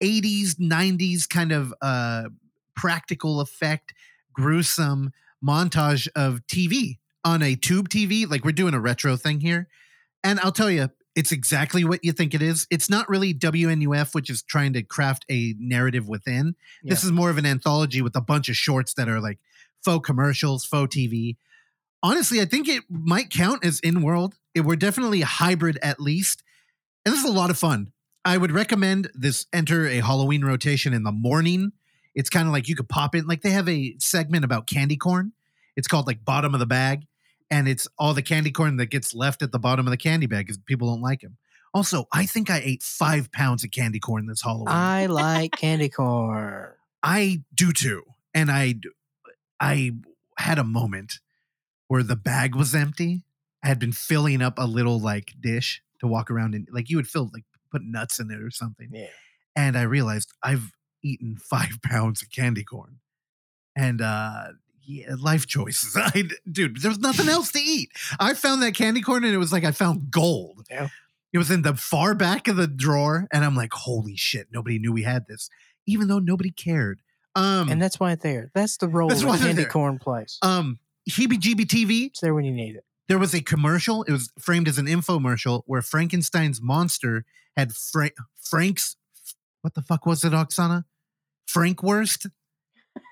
80s, 90s kind of uh, practical effect, gruesome montage of TV on a tube TV. Like we're doing a retro thing here. And I'll tell you, it's exactly what you think it is. It's not really WNUF, which is trying to craft a narrative within. This is more of an anthology with a bunch of shorts that are like faux commercials, faux TV. Honestly, I think it might count as in world. It we're definitely a hybrid at least. And this is a lot of fun. I would recommend this enter a Halloween rotation in the morning. It's kind of like you could pop in, like they have a segment about candy corn. It's called like bottom of the bag. And it's all the candy corn that gets left at the bottom of the candy bag because people don't like them. Also, I think I ate five pounds of candy corn this Halloween. I like candy corn. I do too. And I I had a moment where the bag was empty. I had been filling up a little like dish to walk around in like you would fill like put nuts in it or something. Yeah. And I realized I've eaten [LAUGHS] five pounds of candy corn. And uh yeah, life choices. [LAUGHS] I dude, there was nothing [LAUGHS] else to eat. I found that candy corn and it was like I found gold. Yeah. It was in the far back of the drawer, and I'm like, holy shit, nobody knew we had this, even though nobody cared. Um, And that's why it's there. That's the role That's that why candy corn plays. um, Heebie Jeebie TV, it's there when you need it. There was a commercial. It was framed as an infomercial where Frankenstein's monster had Fra- Frank's, what the fuck was it, Oksana? Frank Wurst?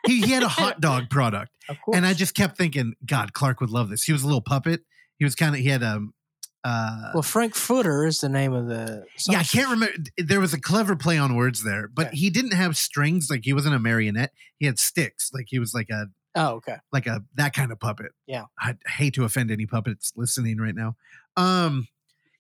He, he had a hot [LAUGHS] dog product. And I just kept thinking, God, Clark would love this. He was a little puppet. He was kind of, he had um, uh, well, Frank Footer is the name of the. yeah, I can't remember. There was a clever play on words there, but Okay. he didn't have strings. Like he wasn't a marionette. He had sticks. Like he was like a Oh, okay. like a that kind of puppet. Yeah. I hate to offend any puppets listening right now. Um,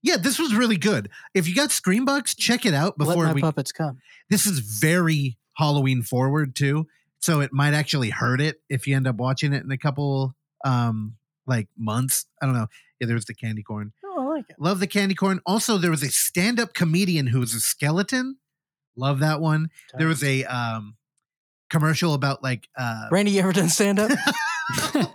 yeah, this was really good. If you got Screambox, check it out Let before my we. puppets come. This is very Halloween forward too, so it might actually hurt it if you end up watching it in a couple um like months. I don't know. Yeah, there was the candy corn. Oh, I like it. Love the candy corn. Also, there was a stand-up comedian who was a skeleton. Love that one. There was a um commercial about like uh Randy, you ever done stand up? [LAUGHS] [LAUGHS]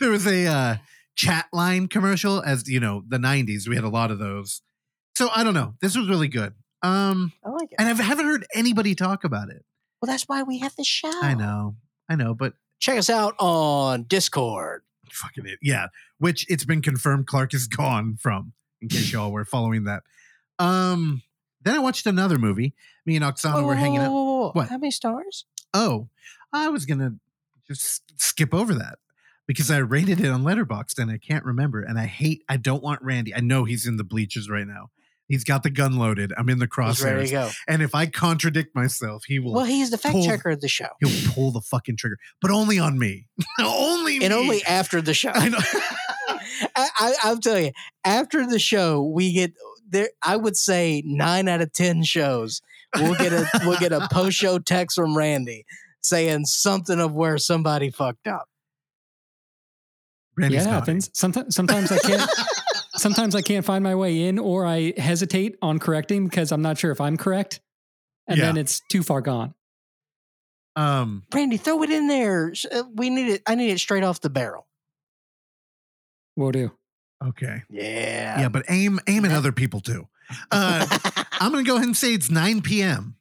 there was a uh chat line commercial as you know the 90s we had a lot of those. So i don't know. This was really good. Um I like it. and i haven't heard anybody talk about it. Well, that's why we have the show. i know. I know but Check us out on Discord. fucking it yeah. Which it's been confirmed clark is gone from in case y'all were following that. Um then i watched another movie. Me and oksana Whoa, were whoa, hanging whoa, out whoa, whoa. What? How many stars? Oh, I was gonna just skip over that because I rated it on Letterboxd and I can't remember. And I hate. I don't want Randy. I know he's in the bleachers right now. He's got the gun loaded. I'm in the He's ready to crosshairs. go. And if I contradict myself, he will. Well, he's the fact pull- checker of the show, he'll pull the fucking trigger, but only on me. [LAUGHS] only me. and only after the show. I know. [LAUGHS] [LAUGHS] I, I, I'll tell you, after the show, we get there. I would say nine out of ten shows, we'll get a we'll get a post show text from Randy saying something of where somebody fucked up. Randy's yeah, it happens. Sometimes, sometimes I can't. [LAUGHS] sometimes I can't find my way in, or I hesitate on correcting because I'm not sure if I'm correct, and Yeah. then it's too far gone. Um, Randy, throw it in there. Uh, We need it. I need it straight off the barrel. We'll do. okay. Yeah. Yeah, but aim aim at other people too. Uh, [LAUGHS] I'm gonna go ahead and say it's 9 p.m.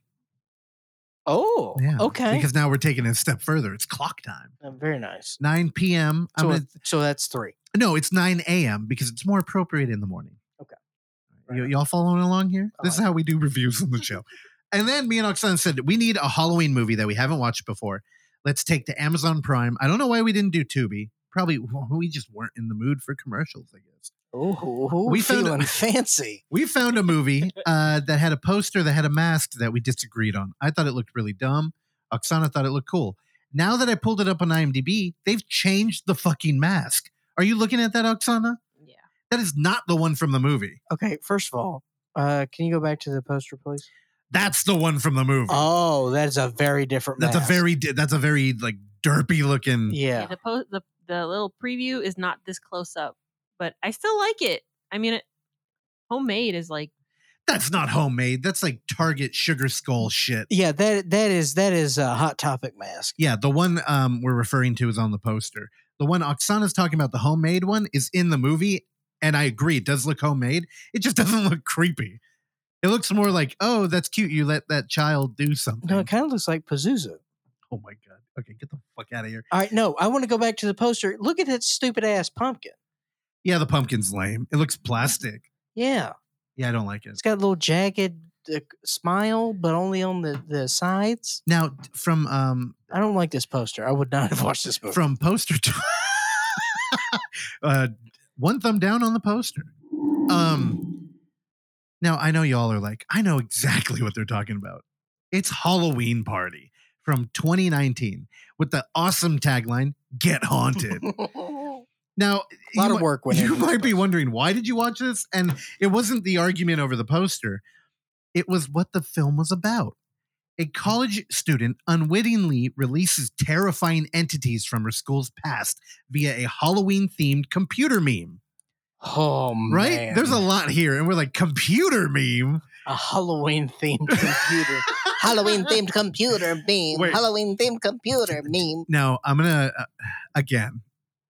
oh, Yeah. okay. Because now we're taking it a step further. It's clock time. Uh, very nice. 9 p.m. So, gonna, so that's three. no, it's 9 a.m. because it's more appropriate in the morning. Okay. Y- y'all following along here? This is how we do reviews on the show. and then me and Oksana said we need a Halloween movie that we haven't watched before. Let's take to Amazon Prime. I don't know why we didn't do Tubi. Probably we just weren't in the mood for commercials. I guess. Oh, We we found- feeling [LAUGHS] fancy. We found a movie [LAUGHS] uh, that had a poster that had a mask that we disagreed on. I thought it looked really dumb. Oksana thought it looked cool. now that I pulled it up on IMDb, they've changed the fucking mask. Are you looking at that, Oksana? Yeah. That is not the one from the movie. Okay, first of all, uh, can you go back to the poster, please? That's the one from the movie. Oh, that's a very different. that's mask. a very that's a very like derpy looking. yeah. The po- the the little preview is not this close up, but I still like it. I mean, it, homemade is like That's not homemade. That's like Target sugar skull shit. Yeah, that that is that is a hot topic mask. Yeah, the one um, we're referring to is on the poster. The one Oksana's talking about, the homemade one, is in the movie, and I agree, it does look homemade. It just [LAUGHS] doesn't look creepy. It looks more like, oh, that's cute. You let that child do something. No, it kind of looks like Pazuzu. oh my god. Okay, get the fuck out of here. All right, no, I want to go back to the poster. Look at that stupid ass pumpkin. Yeah, the pumpkin's lame. It looks plastic. Yeah, Yeah, I don't like it. it's got a little jagged uh, smile, but only on the the sides. Now, from um, I don't like this poster. I would not [LAUGHS] have watched this movie. from poster to [LAUGHS] uh, one thumb down on the poster. Um, now I know y'all are like, I know exactly what they're talking about. It's Halloween Party from 2019 with the awesome tagline "Get Haunted." [LAUGHS] Now, a lot you of mi- work went You might be wondering why did you watch this, and it wasn't the argument over the poster; it was what the film was about. A college student unwittingly releases terrifying entities from her school's past via a Halloween themed computer meme. Oh Right? There's a lot here, and we're like, computer meme? a Halloween themed computer. [LAUGHS] Halloween themed computer meme. Wait. Halloween themed computer meme. Now, I'm gonna uh, again,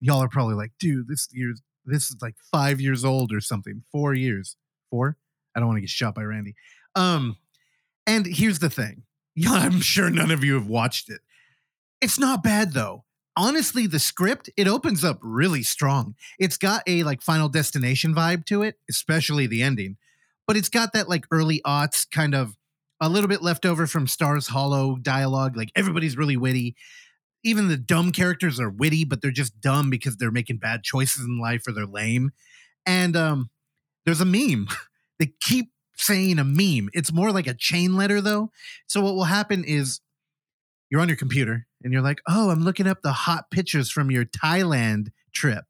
y'all are probably like, dude, this year's this is like five years old or something. Four years. Four? I don't want to get shot by Randy. Um, and here's the thing. [LAUGHS] Yeah, I'm sure none of you have watched it. It's not bad though. Honestly, the script, it opens up really strong. It's got a like final destination vibe to it, especially the ending. But it's got that like early aughts kind of a little bit left over from Stars Hollow dialogue. Like everybody's really witty even the dumb characters are witty, but they're just dumb because they're making bad choices in life or they're lame. And um, there's a meme. [LAUGHS] they keep saying a meme. It's more like a chain letter, though. So what will happen is you're on your computer and you're like, oh, I'm looking up the hot pictures from your Thailand trip.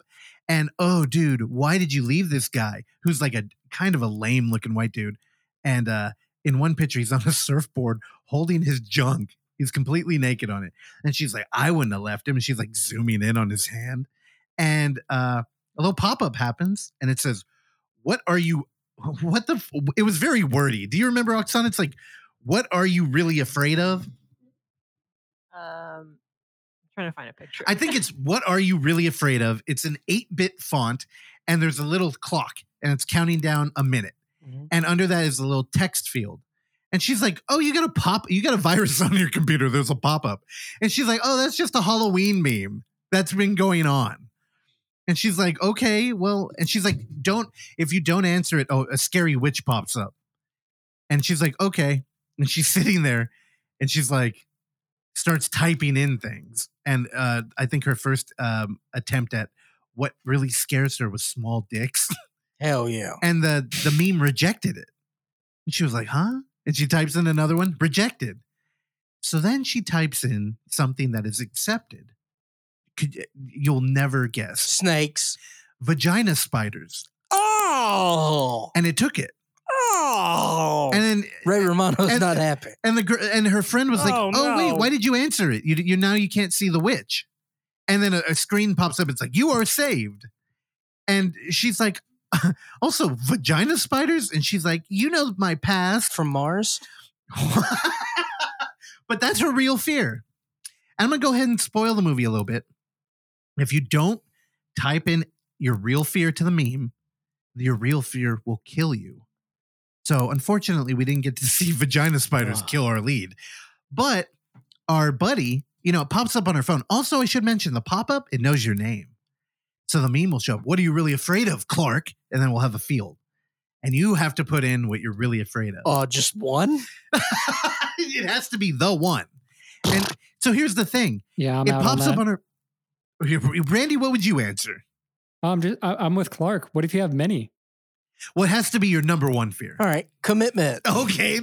And oh, dude, why did you leave this guy who's like a kind of a lame looking white dude? And uh, in one picture, he's on a [LAUGHS] surfboard holding his junk. He's completely naked on it. And she's like, I wouldn't have left him. And she's like zooming in on his hand. And uh, a little pop up happens and it says, What are you? [LAUGHS] What the? f-" It was very wordy. Do you remember, Oksana? It's like, What are you really afraid of? um I'm trying to find a picture. I think it's What are you really afraid of? It's an 8 bit font and there's a little clock and it's counting down a minute. Mhm. And under that is a little text field. And she's like, Oh, you got a pop, you got a virus [LAUGHS] on your computer. There's a pop up. And she's like, Oh, that's just a Halloween meme that's been going on. And she's like, Okay, well, and she's like, Don't, if you don't answer it, oh, a scary witch pops up. And she's like, Okay. And she's [LAUGHS] sitting there and she's like, starts typing in things. And uh, I think her first um, attempt at what really scares her was small dicks. [LAUGHS] Hell yeah. and the the meme rejected it. And she was like, "Huh?" And she types in another one, rejected. So then she types in something that is accepted. Could eh, you'll never guess. Snakes. Vagina spiders. Oh. And it took it. Oh. And then Ray eh, Romano's and- not eh, happy. and the gr- and her friend was like, Oh, "Oh, wait, no. why did you answer it? You you now you can't see the witch." And then a, a screen pops up. It's like you are saved, and she's like, [LAUGHS] "Also, vagina spiders." And she's like, "You know my past." From Mars. [LAUGHS] but that's her real fear. And I'm gonna go ahead and spoil the movie a little bit. If you don't type in your real fear to the meme, your real fear will kill you. So unfortunately, we didn't get to [LAUGHS] see vagina spiders kill our lead. But our buddy, you know, it pops up on her phone. Also, I should mention the pop-up, it knows your name. So the meme will show up. What are you really afraid of, Clark? And then we'll have a field. And you have to put in what you're really afraid of Oh, just one? [LAUGHS] it has to be the one. And so here's the thing: Yeah, I'm it pops on up on her. Randy, what would you answer? I'm just I, I'm with Clark. What if you have many? What has to be your number one fear? All right, commitment. [LAUGHS] Okay.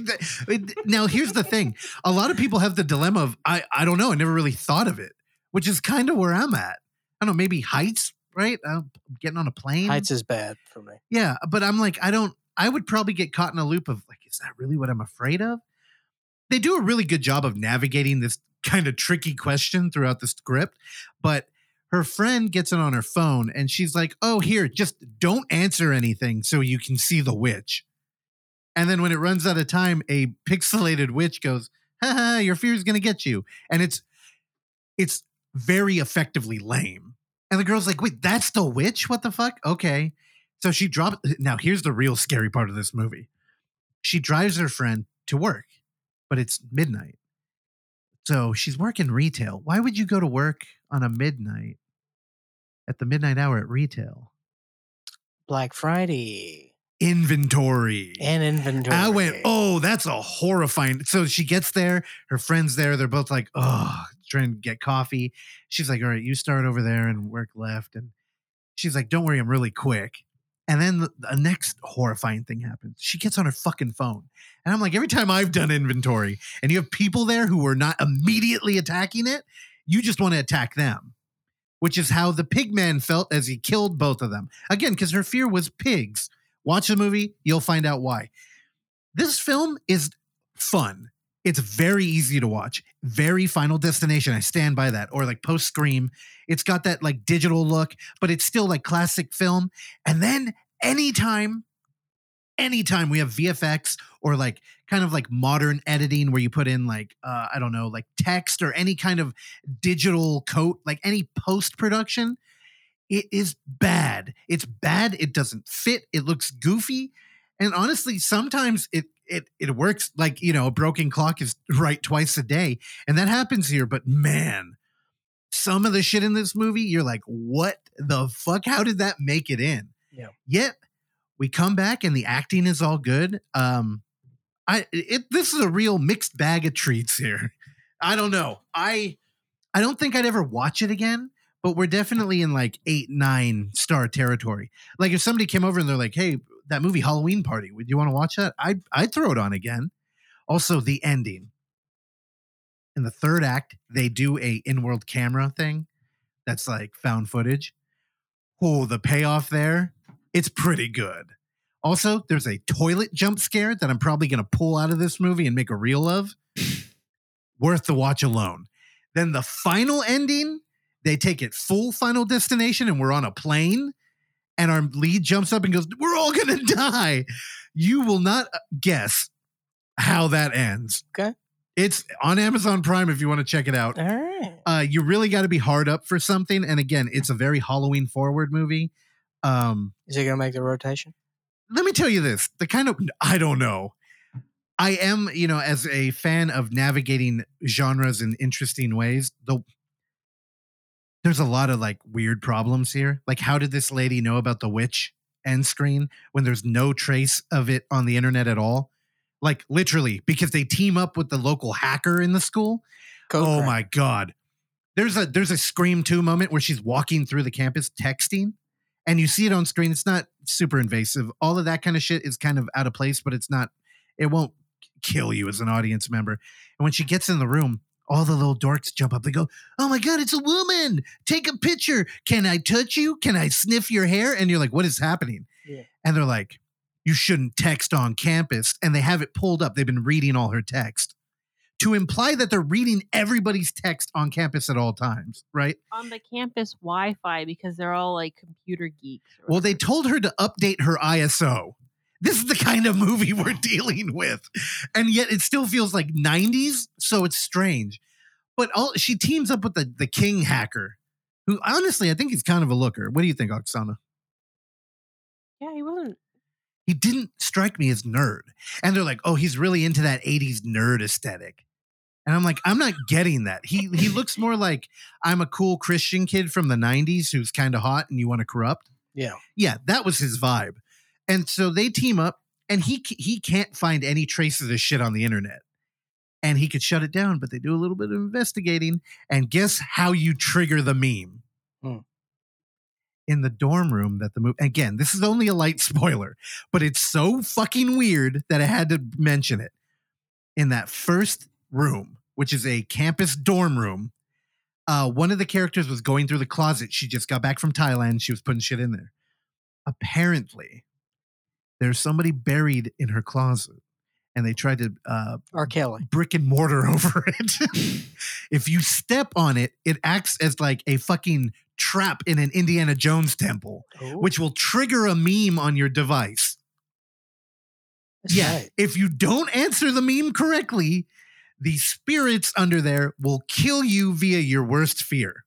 Now here's the thing. A lot of people have the dilemma of I I don't know, I never really thought of it, which is kind of where I'm at. I don't know, maybe heights, right? Uh, I'm getting on a plane. Heights is bad for me. Yeah, but I'm like, I don't. I would probably get caught in a loop of like, is that really what I'm afraid of? They do a really good job of navigating this kind of tricky question throughout the script, but her friend gets it on her phone and she's like, "Oh, here, just don't answer anything so you can see the witch." And then when it runs out of time, a pixelated witch goes, "Haha, your fear is going to get you." And it's it's very effectively lame. And the girl's like, "Wait, that's the witch? What the fuck?" Okay. So she drops. Now, here's the real scary part of this movie. She drives her friend to work, but it's midnight. So she's working retail. Why would you go to work on a midnight at the midnight hour at retail? Black Friday Inventory. and inventory. I went, oh, that's a horrifying. So she gets there, her friend's there. They're both like, oh, trying to get coffee. She's like, all right, you start over there and work left. And she's like, don't worry, I'm really quick. And then the, the next horrifying thing happens. She gets on her fucking phone. And I'm like, every time I've done inventory and you have people there who are not immediately attacking it, you just want to attack them, which is how the pig man felt as he killed both of them. Again, because her fear was pigs. Watch the movie, you'll find out why. This film is fun. It's very easy to watch. Very Final Destination. I stand by that. Or like post Scream. It's got that like digital look, but it's still like classic film. And then anytime, anytime we have VFX or like kind of like modern editing where you put in like, uh, I don't know, like text or any kind of digital coat, like any post production, it is bad. It's bad. It doesn't fit. It looks goofy. And honestly, sometimes it it it works like, you know, a broken clock is [LAUGHS] right twice a day. And that happens here, but man, some of the shit in this movie, you're like, what the fuck? How did that make it in? Yeah. Yet we come back and the acting is all good. Um I it this is a real mixed bag of treats here. I don't know. I I don't think I'd ever watch it again, but we're definitely in like eight, nine star territory. Like if somebody came over and they're like, "Hey, that movie Halloween Party, would you want to watch that?" I'd I'd throw it on again. Also, the ending in the third act, they do a in-world camera thing that's like found footage. Oh, the payoff there, it's pretty good. Also, there's a toilet jump scare that I'm probably going to pull out of this movie and make a reel of. [LAUGHS] Worth the watch alone. Then the final ending, they take it full final destination and we're on a plane and our lead jumps up and goes, We're all to [LAUGHS] die. You will not uh, guess how that ends. Okay. It's on Amazon Prime if you want to check it out. All right. Uh, you really got to be hard up for something. And again, it's a very Halloween forward movie. Um, Is it gonna make the rotation? let me tell you this the kind of i don't know i am you know as a fan of navigating genres in interesting ways though there's a lot of like weird problems here. Like how did this lady know about the witch end screen when there's no trace of it on the internet at all? Like literally because they team up with the local hacker in the school? Code oh my god. There's a there's a scream 2 moment where she's walking through the campus texting and you see it on screen. It's not super invasive. All of that kind of shit is kind of out of place but it's not it won't kill you as an audience member. And when she gets in the room all the little dorks jump up. They go oh my god it's a woman! Take a picture! Can i touch you? Can i sniff your hair? And you're like what is happening? Yeah. and they're like you shouldn't text on campus. And they have it pulled up. They've been reading all her text to imply that they're reading everybody's text on campus at all times right? On the campus Wi-Fi because they're all like computer geeks. or Well, they told her to update her ISO. This is the kind of movie we're dealing with. And yet it still feels like 90s, so it's strange. But all she teams up with the, the king hacker, who honestly I think he's kind of a looker. What do you think, Oksana? yeah, he wasn't. He didn't strike me as nerd. And they're like, oh, he's really into that 80s nerd aesthetic. And I'm like, I'm not getting that. He he looks [LAUGHS] more like I'm a cool Christian kid from the 90s who's kind of hot and you want to corrupt. Yeah. Yeah, that was his vibe. And so they team up and he he can't find any traces of this shit on the internet. And he could shut it down, but they do a little bit of investigating and guess how you trigger the meme? Hmm. in the dorm room that the movie again, this is only a light [LAUGHS] spoiler, but it's so fucking weird that I had to mention it. In that first room, which is a campus dorm room, uh, one of the characters was going through the closet. She just got back from Thailand. She was putting shit in there. Apparently, there's somebody buried in her closet, and they tried to uh, R. Kelly. brick and mortar [LAUGHS] over it. if you step on it, it acts as like a fucking trap in an Indiana Jones temple, Ooh, which will trigger a meme on your device. that's yeah. right. If you don't answer the meme correctly, the spirits under there will kill you via your worst fear.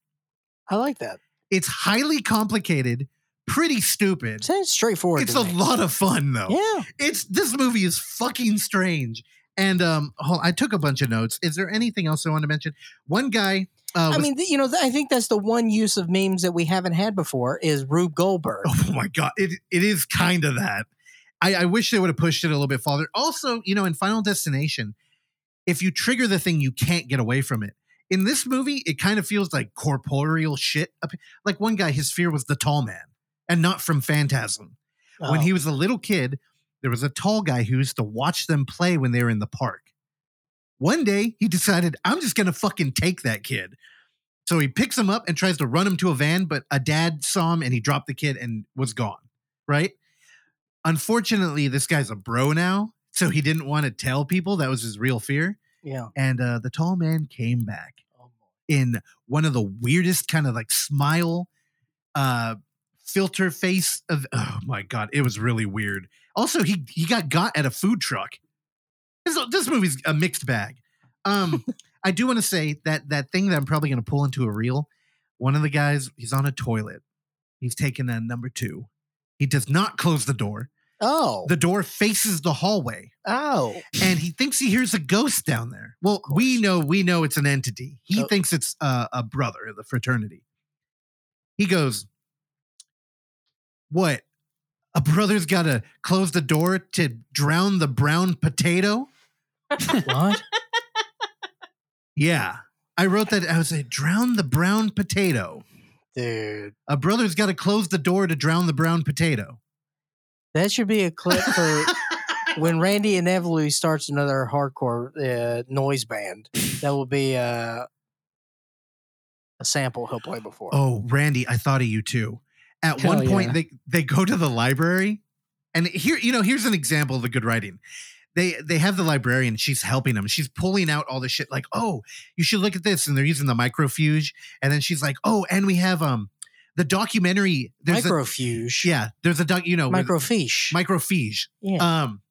I like that. It's highly complicated, pretty stupid. Sounds straightforward. It's a me. lot of fun though. Yeah. It's this movie is fucking strange. And um, hold- I took a bunch of notes. Is there anything else I want to mention? One guy. Uh, I mean, you know, I think that's the one use of memes that we haven't had before is Rube Goldberg. oh my god, it it is kind of that. I, I wish they would have pushed it a little bit farther. Also, you know, in Final Destination, if you trigger the thing, you can't get away from it. In this movie, it kind of feels like corporeal shit. Like one guy, his fear was the tall man, and not from Phantasm. When Oh. he was a little kid, there was a tall guy who used to watch them play when they were in the park. One day, he decided, I'm just going to fucking take that kid. So he picks him up and tries to run him to a van, but a dad saw him and he dropped the kid and was gone. Right? Unfortunately, this guy's a bro now. So he didn't want to tell people that was his real fear. yeah. And uh, the tall man came back Oh, in one of the weirdest kind of like smile uh filter face of oh my god it was really weird also he he got got at a food truck this, this movie's a mixed bag um [LAUGHS] i do want to say that that thing that i'm probably going to pull into a reel one of the guys he's on a toilet he's taking a number two he does not close the door Oh. the door faces the hallway oh. and he thinks he hears a ghost down there. Well, we know we know it's an entity. He Oh. thinks it's uh, a brother of the fraternity. He goes, "What? A brother's got to close the door to drown the brown potato?" What? Yeah, I wrote that. I was like, "Drown the brown potato." Dude. A brother's got to close the door to drown the brown potato. That should be a clip for [LAUGHS] when Randy and inevitably starts another hardcore uh, noise band. That will be uh, a sample he'll play before. Oh, Randy, I thought of you too. At Hell one point, yeah. they they go to the library, and here, you know, here's an example of the good writing. They they have the librarian. She's helping them. She's pulling out all the shit. Like, oh, you should look at this, and they're using the microfuge. And then she's like, oh, and we have um the documentary. There's a, Microfuge. yeah, there's a doc. You know, Microfiche. microfuge. yeah. Um,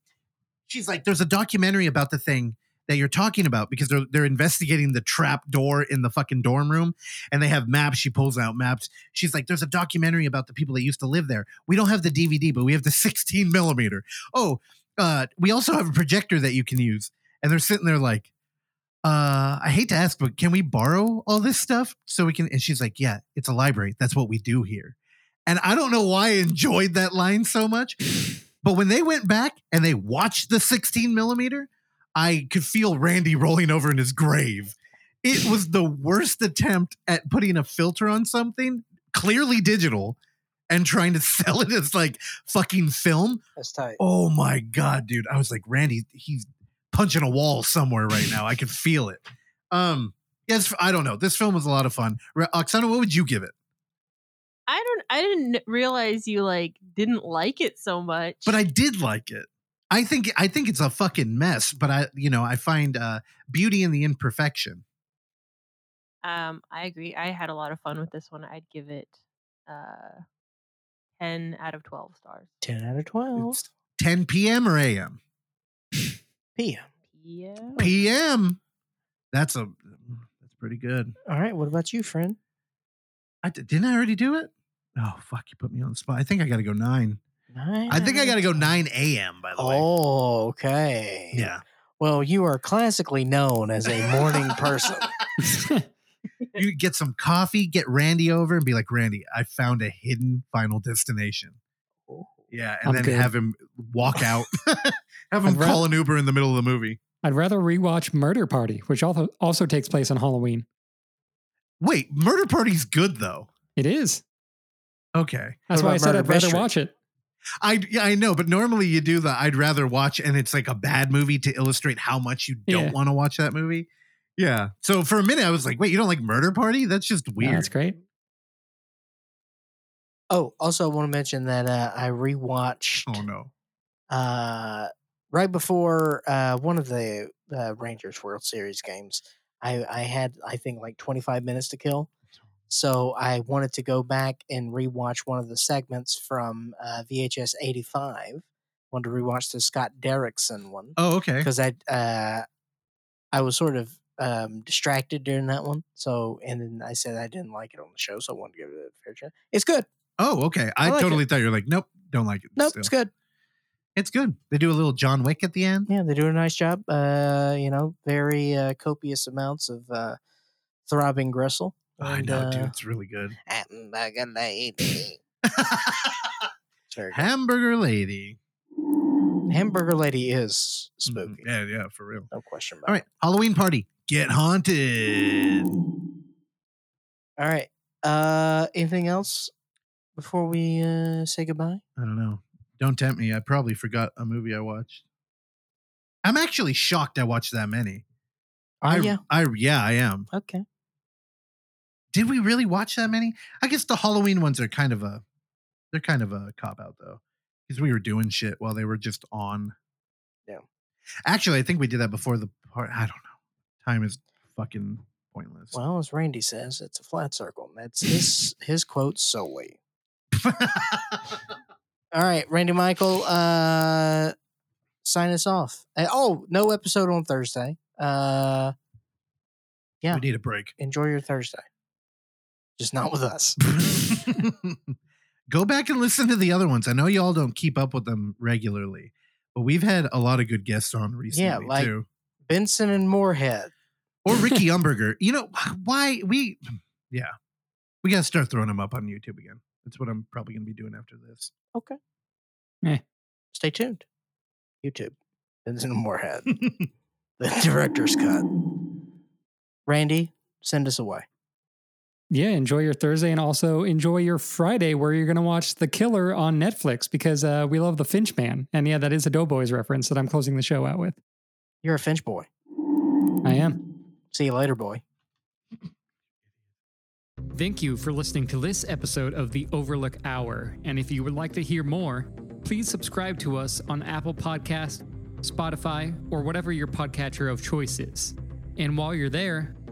she's like, there's a documentary about the thing that you're talking about because they're they're investigating the trap door in the fucking dorm room, and they have maps. She pulls out maps. She's like, there's a documentary about the people that used to live there. We don't have the DVD, but we have the [LAUGHS] 16 millimeter. Oh, uh, we also have a projector that you can use. And they're sitting there like, uh, I hate to ask, but can we borrow all this stuff so we can? And she's like, yeah, it's a library. That's what we do here. And I don't know why I enjoyed that line so much. But when they went back and they watched the 16 millimeter, I could feel Randy rolling over in his grave. It was the worst attempt at putting a filter on something, clearly digital, and trying to [LAUGHS] sell it as like fucking film. That's tight. Oh my God, dude. I was like, Randy, he's punching a wall somewhere right now. I can feel it. Um, yes, I don't know. This film was a lot of fun. Oksana, what would you give it? I don't. I didn't realize you like didn't like it so much. but I did like it. I think I think it's a fucking mess, but I you know I find uh, beauty in the imperfection. um, I agree. I had a lot of fun with this one. I'd give it uh, ten out of twelve stars. 10 out of 12. It's 10 p.m. or a.m. PM. Yeah. p.m. That's a that's pretty good. All right. What about you, friend? I didn't I already do it. Oh fuck! You put me on the spot. I think I got to go nine. Nine. I think I got to go nine a.m. By the way. Oh, okay. Yeah. Well, you are classically known as a morning person. [LAUGHS] You get some coffee, get Randy over, and be like, Randy, I found a hidden final destination. Oh, yeah, and I'm then good. have him walk out. [LAUGHS] have him I'd ra- call an Uber in the middle of the movie. I'd rather rewatch Murder Party, which also also takes place on Halloween. Wait, Murder Party's good though. It is. Okay. That's What why I about said I'd rather Mystery? watch it. I yeah, I know, but normally you do the I'd rather watch and it's like a bad movie to illustrate how much you don't Yeah. want to watch that movie. Yeah. So for a minute I was like, wait, you don't like Murder Party? That's just Yeah, weird. that's great. Oh, also, I want to mention that uh, I rewatched Oh no. uh, right before uh, one of the uh, Rangers World Series games. I, I had, I think, like 25 minutes to kill. So I wanted to go back and rewatch one of the segments from uh, VHS 85. Wanted to rewatch the Scott Derrickson one Oh, okay. because I uh, I was sort of um, distracted during that one. So and then I said I didn't like it on the show, so I wanted to give it a fair chance. It's good. Oh, okay. I, I like totally thought you were like, nope, don't like it. Nope, still. it's good. It's good. They do a little John Wick at the end. Yeah, they do a nice job. Uh, you know, very uh, copious amounts of uh, throbbing gristle. I And, know, uh, dude. It's really good. Hamburger lady. it's very good. Hamburger Lady. Hamburger Lady is Mhm. spooky, Yeah, yeah, for real. no question about it. All right. Halloween party. Get haunted. All right. Uh, anything else before we uh, say goodbye? I don't know. Don't tempt me. I probably forgot a movie I watched. I'm actually shocked I watched that many. I, yeah. I yeah, I am. Okay. Did we really watch that many? I guess the Halloween ones are kind of a they're kind of a cop out though. Because we were doing shit while they were just on. Yeah. Actually, I think we did that before the part. I don't know. Time is fucking pointless. Well, as Randy says, it's a flat circle. That's his his quote solely. All right, Randy Michael, uh, sign us off. Uh, oh, no episode on Thursday. Uh, Yeah. We need a break. enjoy your Thursday, just not with us. [LAUGHS] [LAUGHS] Go back and listen to the other ones. I know y'all don't keep up with them regularly, but we've had a lot of good guests on recently yeah, like- too. Benson and Moorhead. Or Ricky [LAUGHS] Umberger. You know why we? Yeah, we got to start throwing them up on YouTube again. That's what I'm probably going to be doing after this. Okay. Eh. Stay tuned. YouTube. Benson and Moorhead. the director's cut. Randy, send us away. Yeah, enjoy your Thursday and also enjoy your Friday where you're going to watch The Killer on Netflix because uh, we love The Finch Man. And yeah, that is a Doughboys reference that I'm closing the show out with. You're a Finch boy. I am. See you later, boy. Thank you for listening to this episode of the Overlook Hour. And if you would like to hear more, please subscribe to us on Apple Podcast, Spotify, or whatever your podcatcher of choice is. And while you're there,